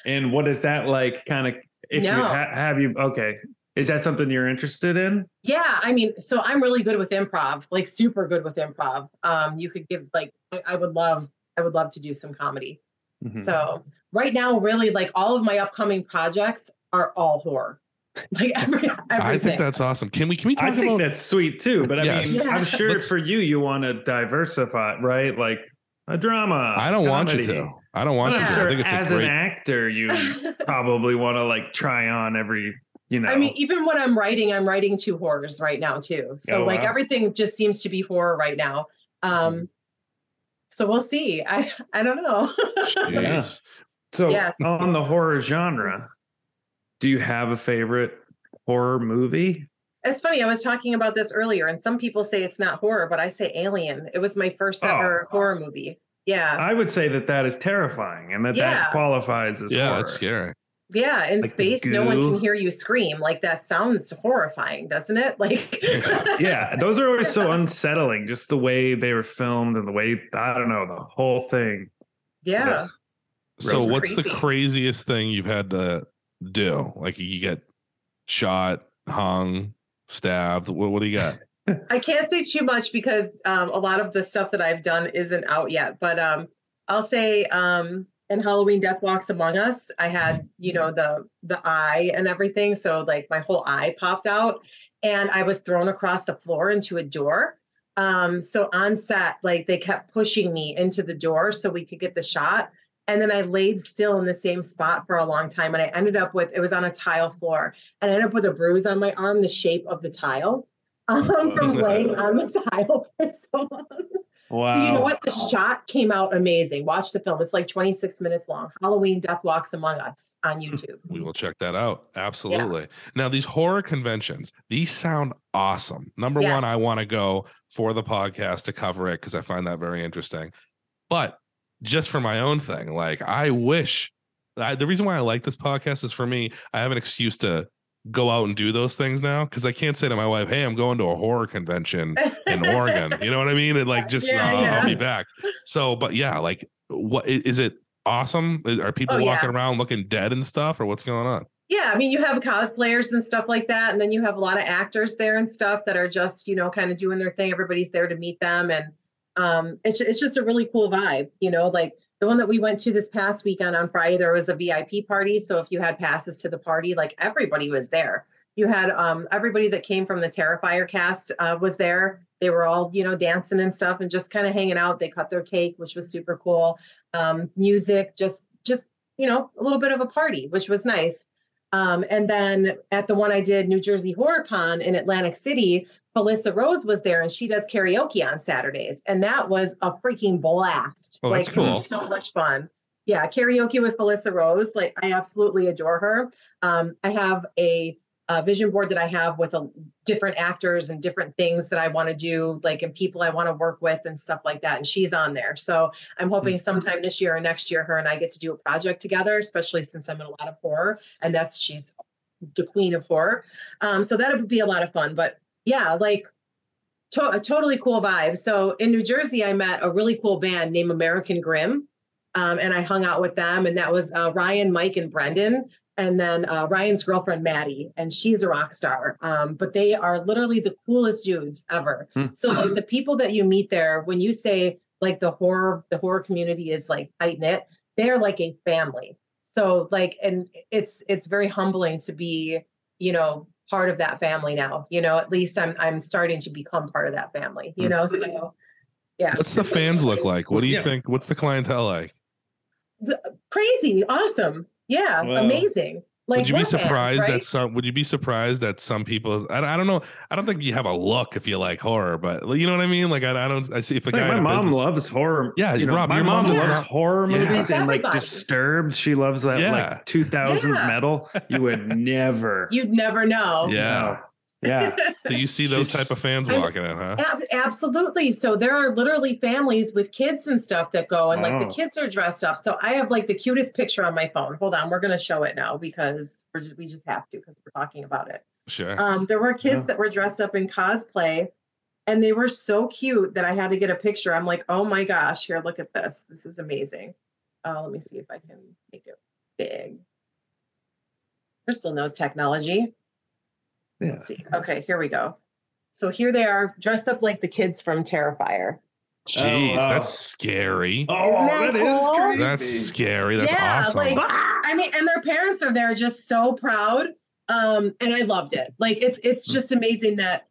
And what is that like? Kind of. If you ha- have you okay, is that something you're interested in? Yeah, I mean, so I'm really good with improv, like super good with improv. Um, you could give like I, I would love, I would love to do some comedy. Mhm. So right now, really, like all of my upcoming projects are all horror. Like every everything. I think that's awesome. Can we can we talk I think about that's sweet too. But I Yes. mean, Yeah. I'm sure Let's- for you, you want to diversify, right? Like a drama. I don't want you to. I don't want But you to. sure I think it's as a great an actor, you probably want to like try on every, you know. I mean, even when I'm writing, I'm writing two horrors right now too. So Oh, like wow. everything just seems to be horror right now. Um, so we'll see. I I don't know. yes so yes. on the horror genre, do you have a favorite horror movie? It's funny. I was talking about this earlier, and some people say it's not horror, but I say Alien. It was my first Oh. ever horror movie. Yeah, I would say that that is terrifying, and that Yeah. that qualifies as Yeah, horror. that's scary. Yeah. In Like space, no one can hear you scream. Like that sounds horrifying, doesn't it? Like, yeah, those are always so unsettling. Just the way they were filmed and the way I don't know the whole thing. yeah. So Real what's the craziest thing you've had to do? Like you get shot, hung, stabbed. What, what do you got? I can't say too much because um, a lot of the stuff that I've done isn't out yet. But um, I'll say um, in Halloween Death Walks Among Us, I had you know the the eye and everything, so like my whole eye popped out, and I was thrown across the floor into a door. Um, so on set, like they kept pushing me into the door so we could get the shot. And then I laid still in the same spot for a long time. And I ended up with it was on a tile floor. And I ended up with a bruise on my arm, the shape of the tile. Um, from laying on the tile for so long. Wow. You know what? The shot came out amazing. Watch the film. It's like 26 minutes long. Halloween Death Walks Among Us on hmm. YouTube. We will check that out. Absolutely. Now, these horror conventions, these sound awesome. Number one, I want to go for the podcast to cover it because I find that very interesting. But just for my own thing, like I wish I, the reason why I like this podcast is for me, I have an excuse to go out and do those things now because I can't say to my wife, "Hey, I'm going to a horror convention in Oregon." You know what I mean? And like just Yeah, "No, I'll be back. So, but yeah, like what is it awesome? Are people Oh, yeah. walking around looking dead and stuff, or what's going on? Yeah, I mean, you have cosplayers and stuff like that, and then you have a lot of actors there and stuff that are just, you know, kind of doing their thing. Everybody's there to meet them, and um, it's it's just a really cool vibe, you know. Like the one that we went to this past weekend on Friday, there was a VIP party. So if you had passes to the party, like everybody was there. You had um, everybody that came from the Terrifier cast uh, was there. They were all, you know, dancing and stuff, and just kind of hanging out. They cut their cake, which was super cool. Um, music, just just you know, a little bit of a party, which was nice. Um, and then at the one I did, New Jersey Horror Con in Atlantic City, Felissa Rose was there and she does karaoke on Saturdays. And that was a freaking blast. Oh, that's like, cool. So much fun. Yeah, karaoke with Felissa Rose. Like, I absolutely adore her. Um, I have a, a vision board that I have with a, different actors and different things that I want to do, like, and people I want to work with and stuff like that. And she's on there. So I'm hoping sometime this year or next year, her and I get to do a project together, especially since I'm in a lot of horror. And that's, she's the queen of horror. Um, so that would be a lot of fun. But yeah, like to- a totally cool vibe. So in New Jersey, I met a really cool band named American Grim. Um, and I hung out with them, and that was uh, Ryan, Mike, and Brendan. And then uh, Ryan's girlfriend, Maddie, and she's a rock star. Um, but they are literally the coolest dudes ever. Hmm. So like the people that you meet there, when you say like the horror, the horror community is like tight knit, they're like a family. So like, and it's it's very humbling to be, you know, part of that family now. You know, at least I'm I'm starting to become part of that family. You know, so yeah. What's the fans look like? What do you Yeah. think? What's the clientele like? Crazy, awesome, yeah, Wow. amazing. Like would you be we're surprised right? that some? Would you be surprised that some people? I, I don't know. I don't think you have a look if you like horror, but you know what I mean. Like I, I don't. I see if a Like, guy. my in a mom business- loves horror. Yeah, you know, Rob, my your mom mom loves not- horror Yeah. movies and like Disturbed. She loves that Yeah. like 2000s Yeah. metal. You would never. You'd never know. Yeah. Yeah. So you see those type of fans I'm- walking in, huh? Ab- absolutely. So there are literally families with kids and stuff that go, and like the kids are dressed up. So I have like the cutest picture on my phone. Hold on, we're gonna show it now because we're just we just have to because we're talking about it. Sure. Um, there were kids Yeah. that were dressed up in cosplay, and they were so cute that I had to get a picture. I'm like, oh my gosh, here, look at this. This is amazing. Uh, let me see if I can make it big. Crystal knows technology. Yeah. Let's see. Okay, here we go. So here they are, dressed up like the kids from Terrifier. Jeez, wow. that's scary. Oh, that that is cool? creepy. That's scary. That's Yeah, awesome. like- I mean, and their parents are there just so proud. Um, and I loved it. Like it's it's just amazing that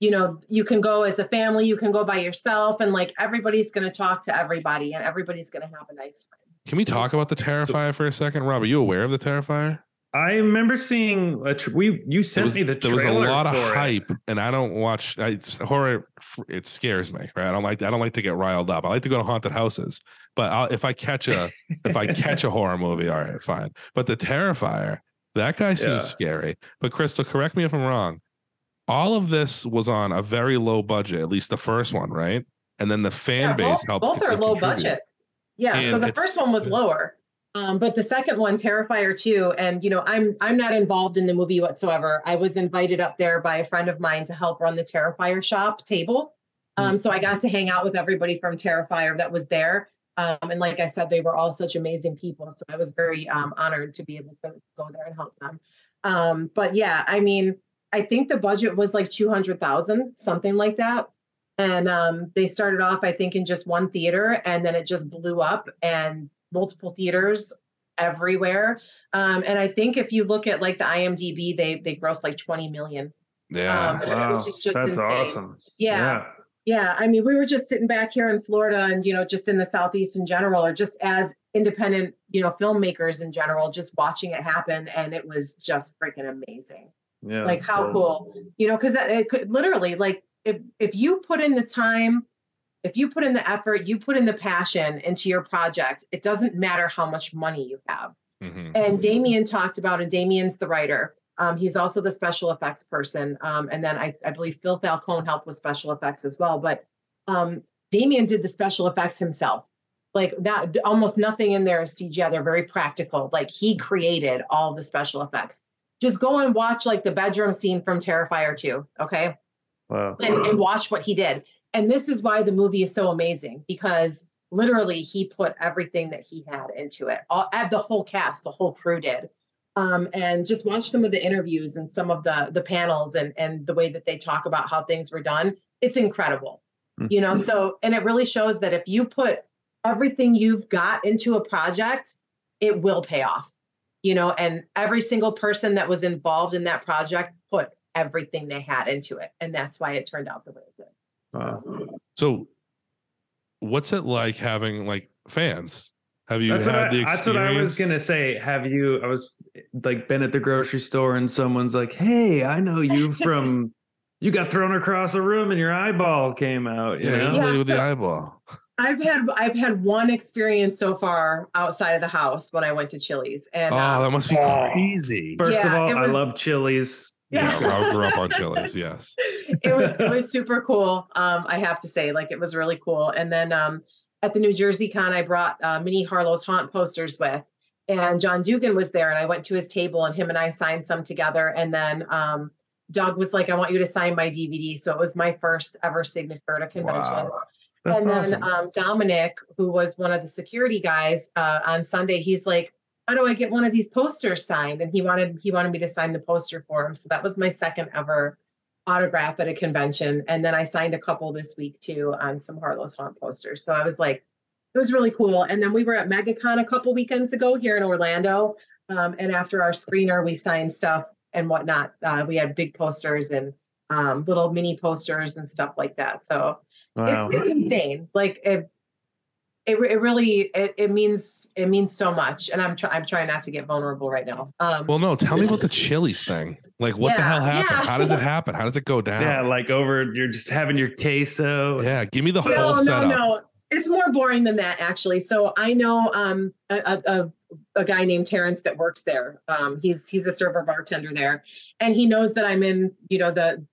you know you can go as a family, you can go by yourself, and like everybody's gonna talk to everybody and everybody's gonna have a nice time. Can we talk about the Terrifier for a second, Rob? Are you aware of the Terrifier? I remember seeing a tr- we you sent was, me the there was a lot of for it. hype, and I don't watch I, it's horror. It scares me, right? I don't like I don't like to get riled up. I like to go to haunted houses, but I'll, if I catch a if I catch a horror movie, all right, fine. But the Terrifier, that guy seems Yeah. scary. But Crystal, correct me if I'm wrong. All of this was on a very low budget, at least the first one, right? And then the fan Yeah, base both, helped. both con- are low budget. Yeah. so the first one was lower. Um, but the second one, Terrifier 2, and you know, I'm I'm not involved in the movie whatsoever. I was invited up there by a friend of mine to help run the Terrifier shop table. Um, so I got to hang out with everybody from Terrifier that was there. Um, and like I said, they were all such amazing people. So I was very um, honored to be able to go there and help them. Um, but yeah, I mean, I think the budget was like 200,000, something like that. And um, they started off, I think, in just one theater, and then it just blew up and multiple theaters everywhere. Um, and I think if you look at like the IMDb, they they gross like 20 million. Yeah. Um, Wow, which is just that's insane. awesome. Yeah. Yeah, I mean, we were just sitting back here in Florida and, you know, just in the Southeast in general, or just as independent, you know, filmmakers in general, just watching it happen. And it was just freaking amazing. Yeah. like, how cool, you know, because it could literally, like, if, if you put in the time, if you put in the effort, you put in the passion into your project, it doesn't matter how much money you have. Mhm. And Damien talked about, and Damien's the writer. Um, he's also the special effects person. Um, and then I, I believe Phil Falcone helped with special effects as well. But um, Damien did the special effects himself. Like that, almost nothing in there is CGI. They're very practical. Like he created all the special effects. Just go and watch like the bedroom scene from Terrifier 2. Okay Wow. and, and watch what he did. And this is why the movie is so amazing because literally he put everything that he had into it. All uh, the whole cast, the whole crew did. Um, and just watch some of the interviews and some of the the panels and and the way that they talk about how things were done. It's incredible, Mhm. you know. So and it really shows that if you put everything you've got into a project, it will pay off, you know. And every single person that was involved in that project put everything they had into it, and that's why it turned out the way it did. So, So, what's it like having like fans? Have you That's what, had I, the that's what I was gonna say. Have you? I was like been at the grocery store and someone's like, "Hey, I know you from." You got thrown across a room and your eyeball came out. You Yeah, know? Yeah, play with the eyeball. I've had I've had one experience so far outside of the house when I went to Chili's, and Oh, um, that must be Oh. crazy. First of all, it I love Chili's. Yeah. Yeah, I grew up on Chili's. Yes. it was it was super cool. Um, I have to say, like it was really cool. And then um, at the New Jersey Con, I brought uh, mini Harlow's Haunt posters with, and John Dugan was there, and I went to his table, and him and I signed some together. And then um, Doug was like, "I want you to sign my DVD." So it was my first ever signature at a convention. Wow. That's and then awesome. um, Dominic, who was one of the security guys uh, on Sunday, he's like, "How do I get one of these posters signed?" And he wanted he wanted me to sign the poster for him. So that was my second ever autograph at a convention. And then I signed a couple this week too on some Harlow's Haunt posters. So I was like, it was really cool. And then we were at MegaCon a couple weekends ago here in Orlando. Um, and after our screener, we signed stuff and whatnot. Uh, we had big posters and um, little mini posters and stuff like that. So wow. it's, it's insane. Like it, it, it really, it, it means, it means so much. And I'm trying, I'm trying not to get vulnerable right now. Um, Well, no, tell me about the Chili's thing. Like, what the hell happened? yeah. How does it happen? How does it go down? yeah, like over, you're just having your queso. Yeah, give me the no, whole no, setup. no. It's more boring than that, actually. So I know um, a, a, a- a guy named Terrence that works there. Um, he's he's a server bartender there, and he knows that I'm in you know the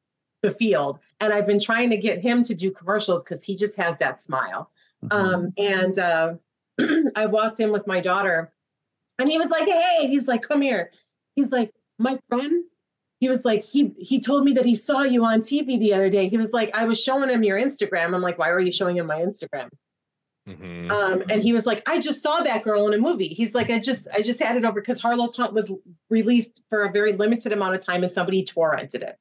the field, and I've been trying to get him to do commercials because he just has that smile. Mhm. Um, and uh, I walked in with my daughter, and he was like, "Hey," he's like, "Come here." He's like, "My friend." He was like, he he told me that he saw you on TV the other day. He was like, I was showing him your Instagram. I'm like, why were you showing him my Instagram? Mhm. Um, and he was like, I just saw that girl in a movie. He's like, I just I just had it over because Harlow's Haunt was released for a very limited amount of time, and somebody torrented it.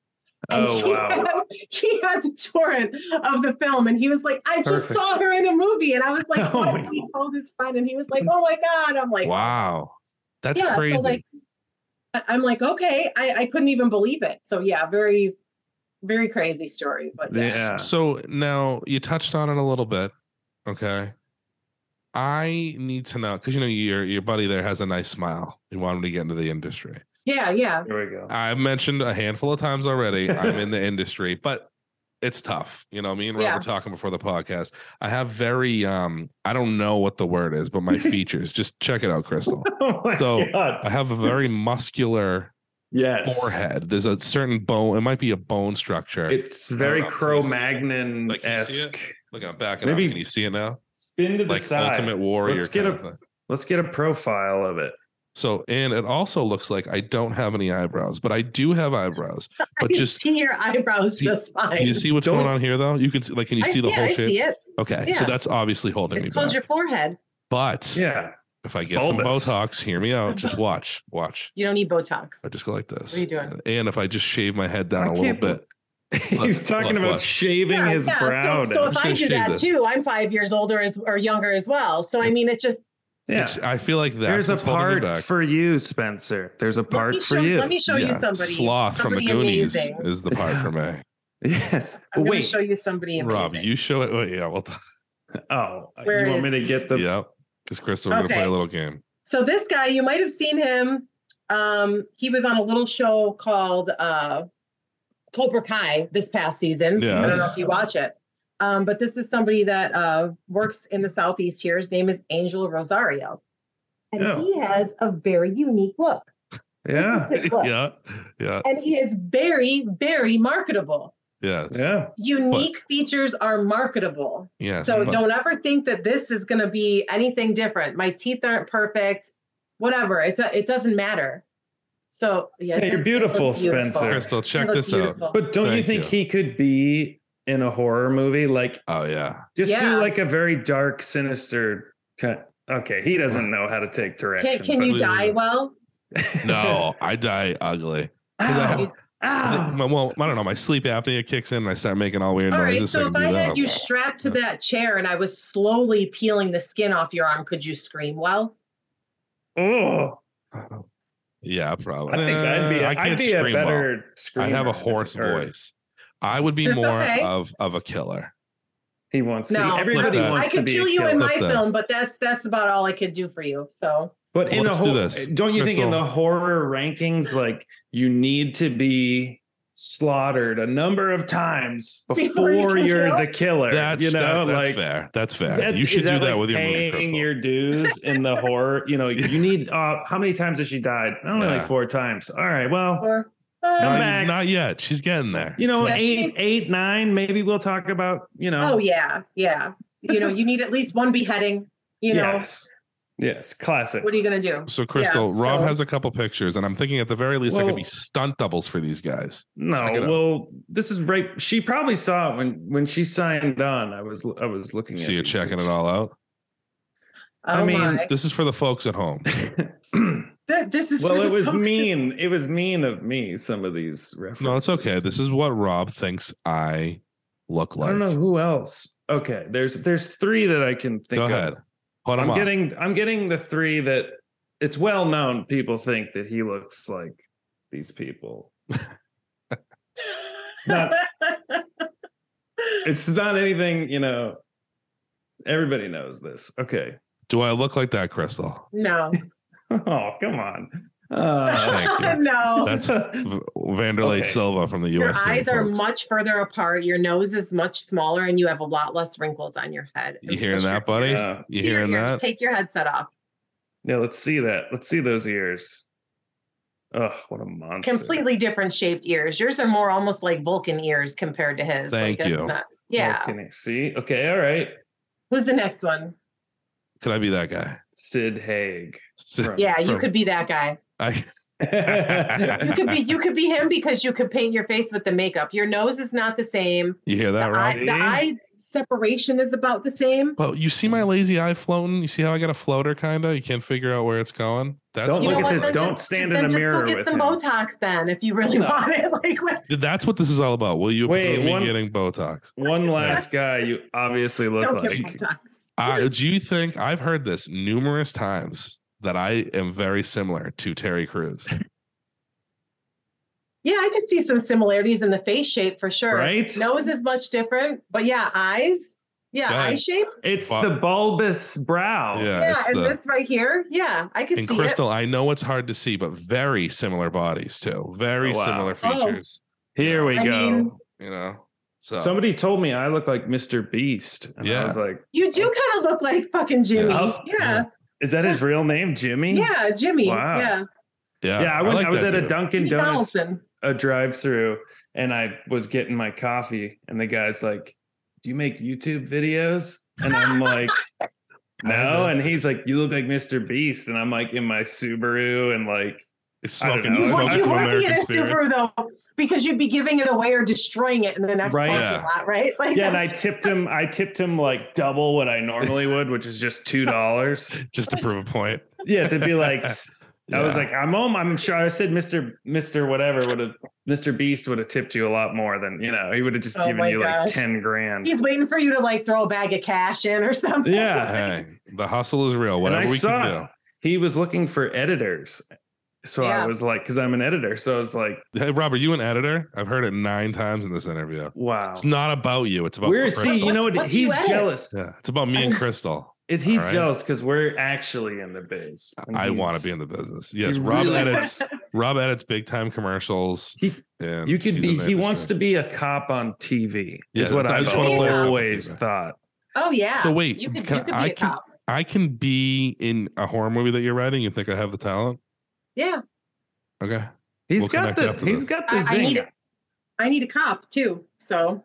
And Oh, he wow. Had, he had the torrent of the film, and he was like, I just Perfect. saw her in a movie, and I was like, Oh what? So he told his friend, and he was like, Oh my god! I'm like, wow, that's yeah. crazy. So like, I'm like, okay, I, I couldn't even believe it. So yeah, very, very crazy story. But yeah. Yeah. So now you touched on it a little bit. Okay. I need to know because you know your your buddy there has a nice smile. You want him to get into the industry. Yeah, yeah. There we go. I've mentioned a handful of times already. I'm in the industry, but it's tough. You know, me and Rob Yeah. were talking before the podcast. I have very um I don't know what the word is, but my features. Just check it out, Crystal. Oh my So, god. I have a very muscular Yes. forehead. There's a certain bone. It might be a bone structure. It's very know, can you see it? Cro-Magnon Like, can you see esque. Look, I'm backing Maybe- up. Can you see it now? Spin to the Like side. Ultimate Warrior. Let's get a- Let's get a profile of it. So, and it also looks like I don't have any eyebrows, but I do have eyebrows. But I just see your eyebrows Do just fine. can you see what's Don't- going on here though? You can see, like, can you I see the it, whole I shape? see it. Okay, Yeah. so that's obviously holding It's me close back. your forehead. But Yeah. if I get some bulbous. Botox, hear me out. Just watch, watch. You don't need Botox. I just go like this. What are you doing? And if I just shave my head down I a little bit, He's Look, talking look, about look. shaving Yeah, his yeah. brow So, so down. if I gonna do that this. too, I'm five years older as or younger as well. So I mean, it's just yeah. it's- I feel like that's There's a what's holding me part back. for you, Spencer. There's a part me for you. let me show you somebody. Sloth from the Goonies amazing. is the part for me. Yes. I'm Wait. show you somebody amazing. Rob, you show it. Wait, yeah, we'll talk. Oh, Where you want me is to get the? Yep. Because Crystal, we're gonna play a little game. So this guy, you might have seen him. Um, he was on a little show called uh, Cobra Kai this past season. I don't know if you watch it. Um, but this is somebody that uh, works in the southeast here. His name is Angel Rosario, and Oh. he has a very unique look. Yeah. Look. yeah. Yeah. and he is very, very marketable. Yes. Yeah. Unique features are marketable. Yes. so but- don't ever think that this is going to be anything different. My teeth aren't perfect, whatever. It, do- it doesn't matter. So yeah, Yeah, you're they beautiful, Spencer. Crystal, check look this out. But don't you think you. he could be in a horror movie? Like, Oh yeah. just Yeah. do like a very dark, sinister kind. Okay, he doesn't know how to take direction. Can, can you die well? No, I die ugly. 'Cause I have- Ow, ow. Well, well, I don't know. My sleep apnea kicks in and I start making all weird All right. noises. So if I had that. you strapped to that chair and I was slowly peeling the skin off your arm, could you scream well? Oh, yeah, probably. I think I'd be. Uh, I I'd can't be a scream well. better screamer. I'd have a hoarse hurt. voice. I would be That's more okay. of of a killer. He wants. No, see, everybody that. wants I to could be kill a you in my Flip that. film, but that's that's about all I could do for you. So But in Let's a do whole, this. don't you think in Crystal. the horror rankings, like you need to be slaughtered a number of times Before you can you are kill? the killer? That's you know, that- that's like fair. That's fair. that- you should is do that, that like, with your movie, paying Crystal. your dues in the horror. You know, you need. Uh, how many times has she died? Only Yeah. like four times. All right. Well, or No, uh, back. not yet. She's getting there. you know, Yeah, she- eight, eight, nine. Maybe we'll talk about. You know. oh yeah, yeah. You know, you need at least one beheading. You know, Yes. Yes. Classic. what are you gonna do? So, Crystal, Rob so- has a couple pictures, and I'm thinking at the very least, I could be stunt doubles for these guys. No, Check it out. well, this is right. She probably saw it when when she signed on. I was I was looking at. So you're these checking it all out. Oh I mean, my. This is for the folks at home. Th- this is well, it was folks that- mean. It was mean of me. Some of these references. No, it's okay. This is what Rob thinks I look like. I don't know who else. Okay, there's there's three that I can think Go of. ahead. Put them I'm up. getting I'm getting the three that it's well known. People think that he looks like these people. It's not. It's not anything. You know. Everybody knows this. Okay. Do I look like that, Crystal? no, Oh come on. Uh, no. That's V- Wanderlei Okay. Silva from the US. your eyes are folks. much further apart. Your nose is much smaller, and you have a lot less wrinkles on your head. You hearing that, buddy? Yeah. You to your hearing ears. that? Take your headset off. yeah. Let's see that. Let's see those ears. Oh, what a monster! Completely different shaped ears. Yours are more almost like Vulcan ears compared to his. Thank like, it's you. Not, yeah. Can you see? Okay. All right. Who's the next one? Could I be that guy? Sid Haig. From- Yeah, you from- could be that guy. I, You could be you could be him because you could paint your face with the makeup. Your nose is not the same. you hear The that, Rob? eye, the eye separation is about the same. But you see my lazy eye floating? You see how I got a floater, kind of? You can't figure out where it's going. That's Don't You what, look know at what? this. Then Don't just, stand in a just mirror go get with some him. Botox then, if you really No. want it. Like what? that's what this is all about. Will you Wait, approve me one- getting Botox? One last guy you obviously look Don't get like. Botox. Uh, do you think I've heard this numerous times that I am very similar to Terry Crews? Yeah, I could see some similarities in the face shape for sure. Right? Nose is much different, but yeah, eyes. Yeah, eye shape. It's Well- the bulbous brow. Yeah, Yeah, it's and the this right here. Yeah, I could and see Crystal. I know it's hard to see, but very similar bodies too. Very Oh, wow. similar Oh. features. Here we I go. mean- You know. So Somebody told me I look like Mr. Beast. And Yeah. I was like. You do oh. kind of look like fucking Jimmy. Yeah. Yeah, is that his real name, Jimmy? yeah, Jimmy. Wow. Yeah, yeah, Yeah, I, went, I, like was that at a. Dunkin' Jimmy Donuts, Donaldson. a drive through, and I was getting my coffee, and the guy's like, Do you make YouTube videos? And I'm like, No. And he's like, You look like Mr. Beast. And I'm like in my Subaru and like, He's I don't smoking. You, smoking you would be in American a Spirit. Subaru though, because you'd be giving it away or destroying it in the next Right. parking Yeah. lot, right? Like, yeah, and I tipped him, I tipped him like double what I normally would, which is just two dollars. Just to prove a point. Yeah, to be like I was like, I'm home. I'm sure I said Mr. Mr. Whatever would have Mr. Beast would have tipped you a lot more than you know. He would have just Oh given my you like ten grand. he's waiting for you to like throw a bag of cash in or something. Yeah. Hey, the hustle is real. Whatever we saw can do. he was looking for editors, So I was like, because I'm an editor, so it's like, Hey, Rob, are you an editor? I've heard it nine times in this interview. wow. It's not about you. It's about We're Crystal. see, you know What- what? what do you He's jealous. Yeah, it's about me and Crystal. It's he's All right. jealous because we're actually in the biz. and I want to be in the business. Yes, Rob really edits. wants- Rob edits big time commercials. He- and You could be. in the He wants to be a cop on TV. Yeah, is what I I've just wanna play a cop on always thought. Oh yeah. So wait, you could, can you could be I a can- cop. I can be in a horror movie that you're writing. You think I have the talent? Yeah. Okay. He's We'll got the. after He's this. got the I, I need. I need a cop too. So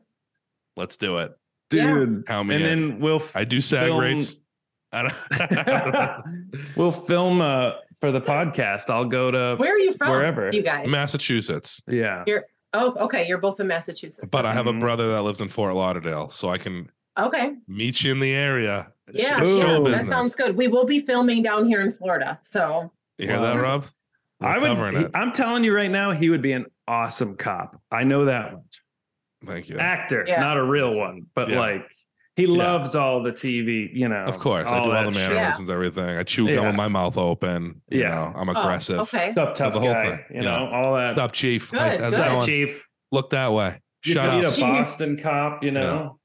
Let's do it. dude. Count me And in. then we'll. I do SAG film- rates. I don't, we'll film uh, for the podcast. I'll go to. where are you from? Wherever. You guys. Massachusetts, Yeah. You're Oh, okay. You're both in Massachusetts. but I have a Mhm. brother that lives in Fort Lauderdale, so I can okay. meet you in the area. Yeah, Sh- Ooh. show yeah, that sounds good. We will be filming down here in Florida. So You hear that, Rob? We're I would. it. I'm telling you right now, he would be an awesome cop. I know that much. Thank you. Actor, Yeah. not a real one, but Yeah. like he loves all the TV. You know, Of course, I do all the shit. mannerisms, everything. I chew gum Yeah. with my mouth open. You Yeah. know, I'm Oh, aggressive. okay. Tough, tough the whole guy. thing, You yeah. know, all that. What's up, Chief? Good, How's it good. going? Chief. Look that way. You Shut could up. be a Boston cop, you know.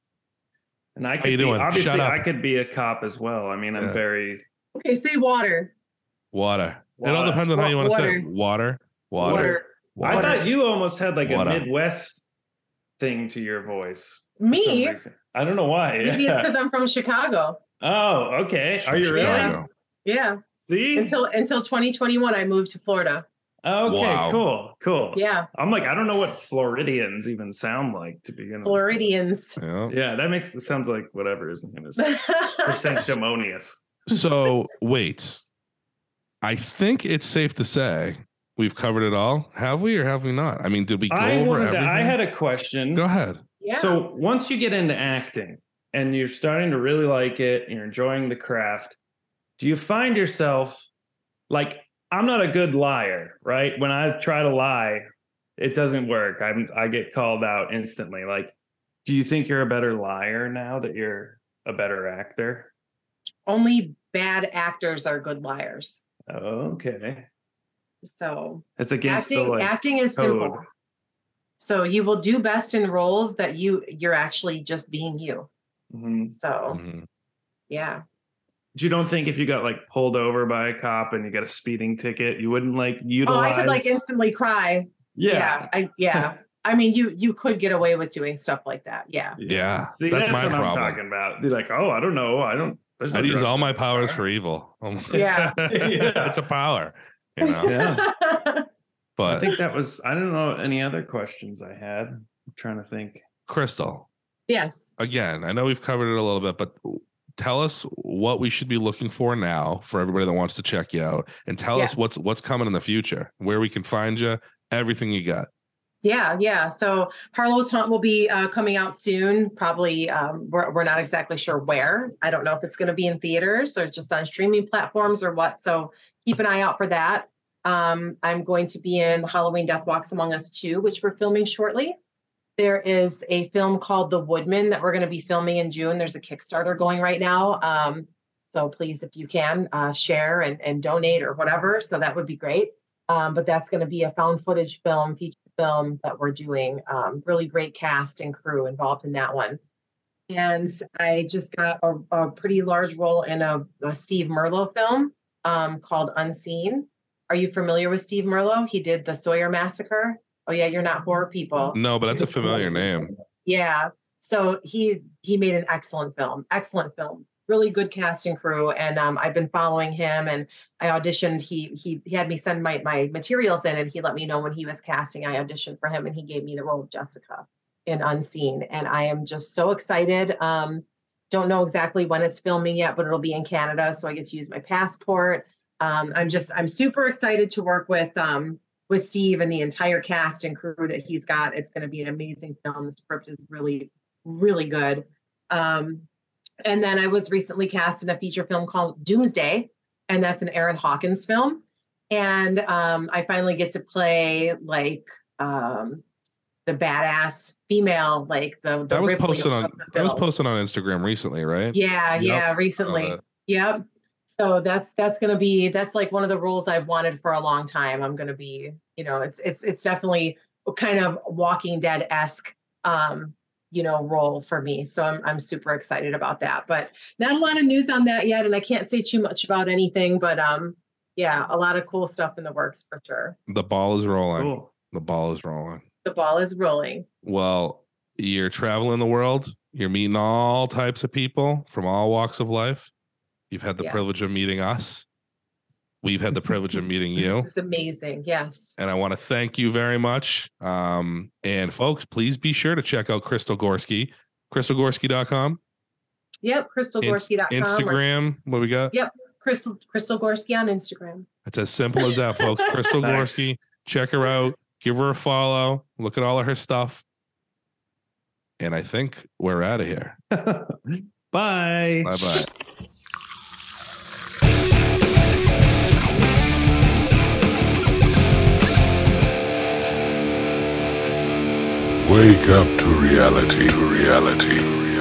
And I could you be, doing? obviously Shut up. I could be a cop as well. I mean, I'm Yeah. very Okay. Say water. Water. It all depends on how you want to say Water. it. Water. Water. Water. Water. I thought you almost had like Water. a Midwest thing to your voice. Me? I don't know why. Maybe it's because I'm from Chicago. Oh, okay. Are you really? Yeah. Yeah. See? Until until 2021, I moved to Florida. okay, Wow. cool, cool. Yeah. I'm like, I don't know what Floridians even sound like to begin with. Floridians. Yeah. Yeah, that makes it sounds like whatever his name is. Sanctimonious. So wait. I think it's safe to say we've covered it all. Have we or have we not? I mean, did we go I over wanted to- everything? I had a question. Go ahead. yeah. So once you get into acting and you're starting to really like it, and you're enjoying the craft, do you find yourself like I'm not a good liar, right? When I try to lie, it doesn't work. I'm I get called out instantly. Like, do you think you're a better liar now that you're a better actor? only bad actors are good liars. Okay. So It's against acting the like, acting is code. simple. So you will do best in roles that you you're actually just being you. Mhm. So Mhm. yeah. You don't think if you got like pulled over by a cop and you got a speeding ticket, you wouldn't like utilize? Oh. I could like instantly cry. yeah. I yeah. I mean you you could get away with doing stuff like that. Yeah. Yeah. See, that's, that's, my what problem. I'm talking about. Be like, oh, I don't know. I don't. There's no I'd use all my powers car." for evil. Yeah. Yeah. it's a power, you know. Yeah. But I think that was. I don't know any other questions I had. I'm trying to think. Crystal, yes. again, I know we've covered it a little bit, but tell us what we should be looking for now for everybody that wants to check you out, and tell us what's what's coming in the future, where we can find you, everything you got. Yeah, yeah. So Harlow's Haunt will be uh, coming out soon. Probably, um, we're, we're not exactly sure where. I don't know if it's going to be in theaters or just on streaming platforms or what. So keep an eye out for that. Um, I'm going to be in Halloween Death Walks Among Us 2, which we're filming shortly. There is a film called The Woodman that we're going to be filming in June. There's a Kickstarter going right now. Um, so please, if you can, uh, share and, and donate or whatever. So that would be great. Um, but that's going to be a found footage film, feature film that we're doing. Um, really great cast and crew involved in that one. And I just got a, a pretty large role in a, a Steve Merlo film um, called Unseen. Are you familiar with Steve Merlo? He did the Sawyer Massacre. Oh yeah, you're not horror people. No, but that's a familiar name. Yeah. So he he made an excellent film. Excellent film. Really good cast and crew. And um, I've been following him and I auditioned. He he he had me send my my materials in and he let me know when he was casting. I auditioned for him and he gave me the role of Jessica in Unseen. And I am just so excited. Um, don't know exactly when it's filming yet, but it'll be in Canada. So I get to use my passport. Um, I'm just I'm super excited to work with um with Steve and the entire cast and crew that he's got. It's going to be an amazing film. The script is really, really good. Um, and then I was recently cast in a feature film called Doomsday, and that's an Aaron Hawkins film. And um, I finally get to play like um, the badass female, like the, the That was Ripley posted on that was posted on Instagram recently, right? Yeah, Yep. yeah, recently. Yep. so that's that's going to be that's like one of the roles I've wanted for a long time. I'm going to be, you know, it's it's it's definitely kind of Walking Dead esque, um, you know, role for me. So I'm I'm super excited about that. But not a lot of news on that yet, and I can't say too much about anything. But um, yeah, a lot of cool stuff in the works for sure. The ball is rolling. Cool. The ball is rolling. The ball is rolling. Well, you're traveling the world. You're meeting all types of people from all walks of life. You've had the privilege of meeting us. We've had the privilege of meeting you. This is amazing. Yes. And I want to thank you very much. Um, and folks, please be sure to check out Crystal Gorski, crystalgorski.com, Yep. CrystalGorski.com or Instagram. What we got? Yep. Crystal Crystal Gorski on Instagram. It's as simple as that, folks. Crystal Nice. Gorski. Check her out. Give her a follow. Look at all of her stuff. And I think we're out of here. Bye. Bye bye. Wake up to reality, to reality.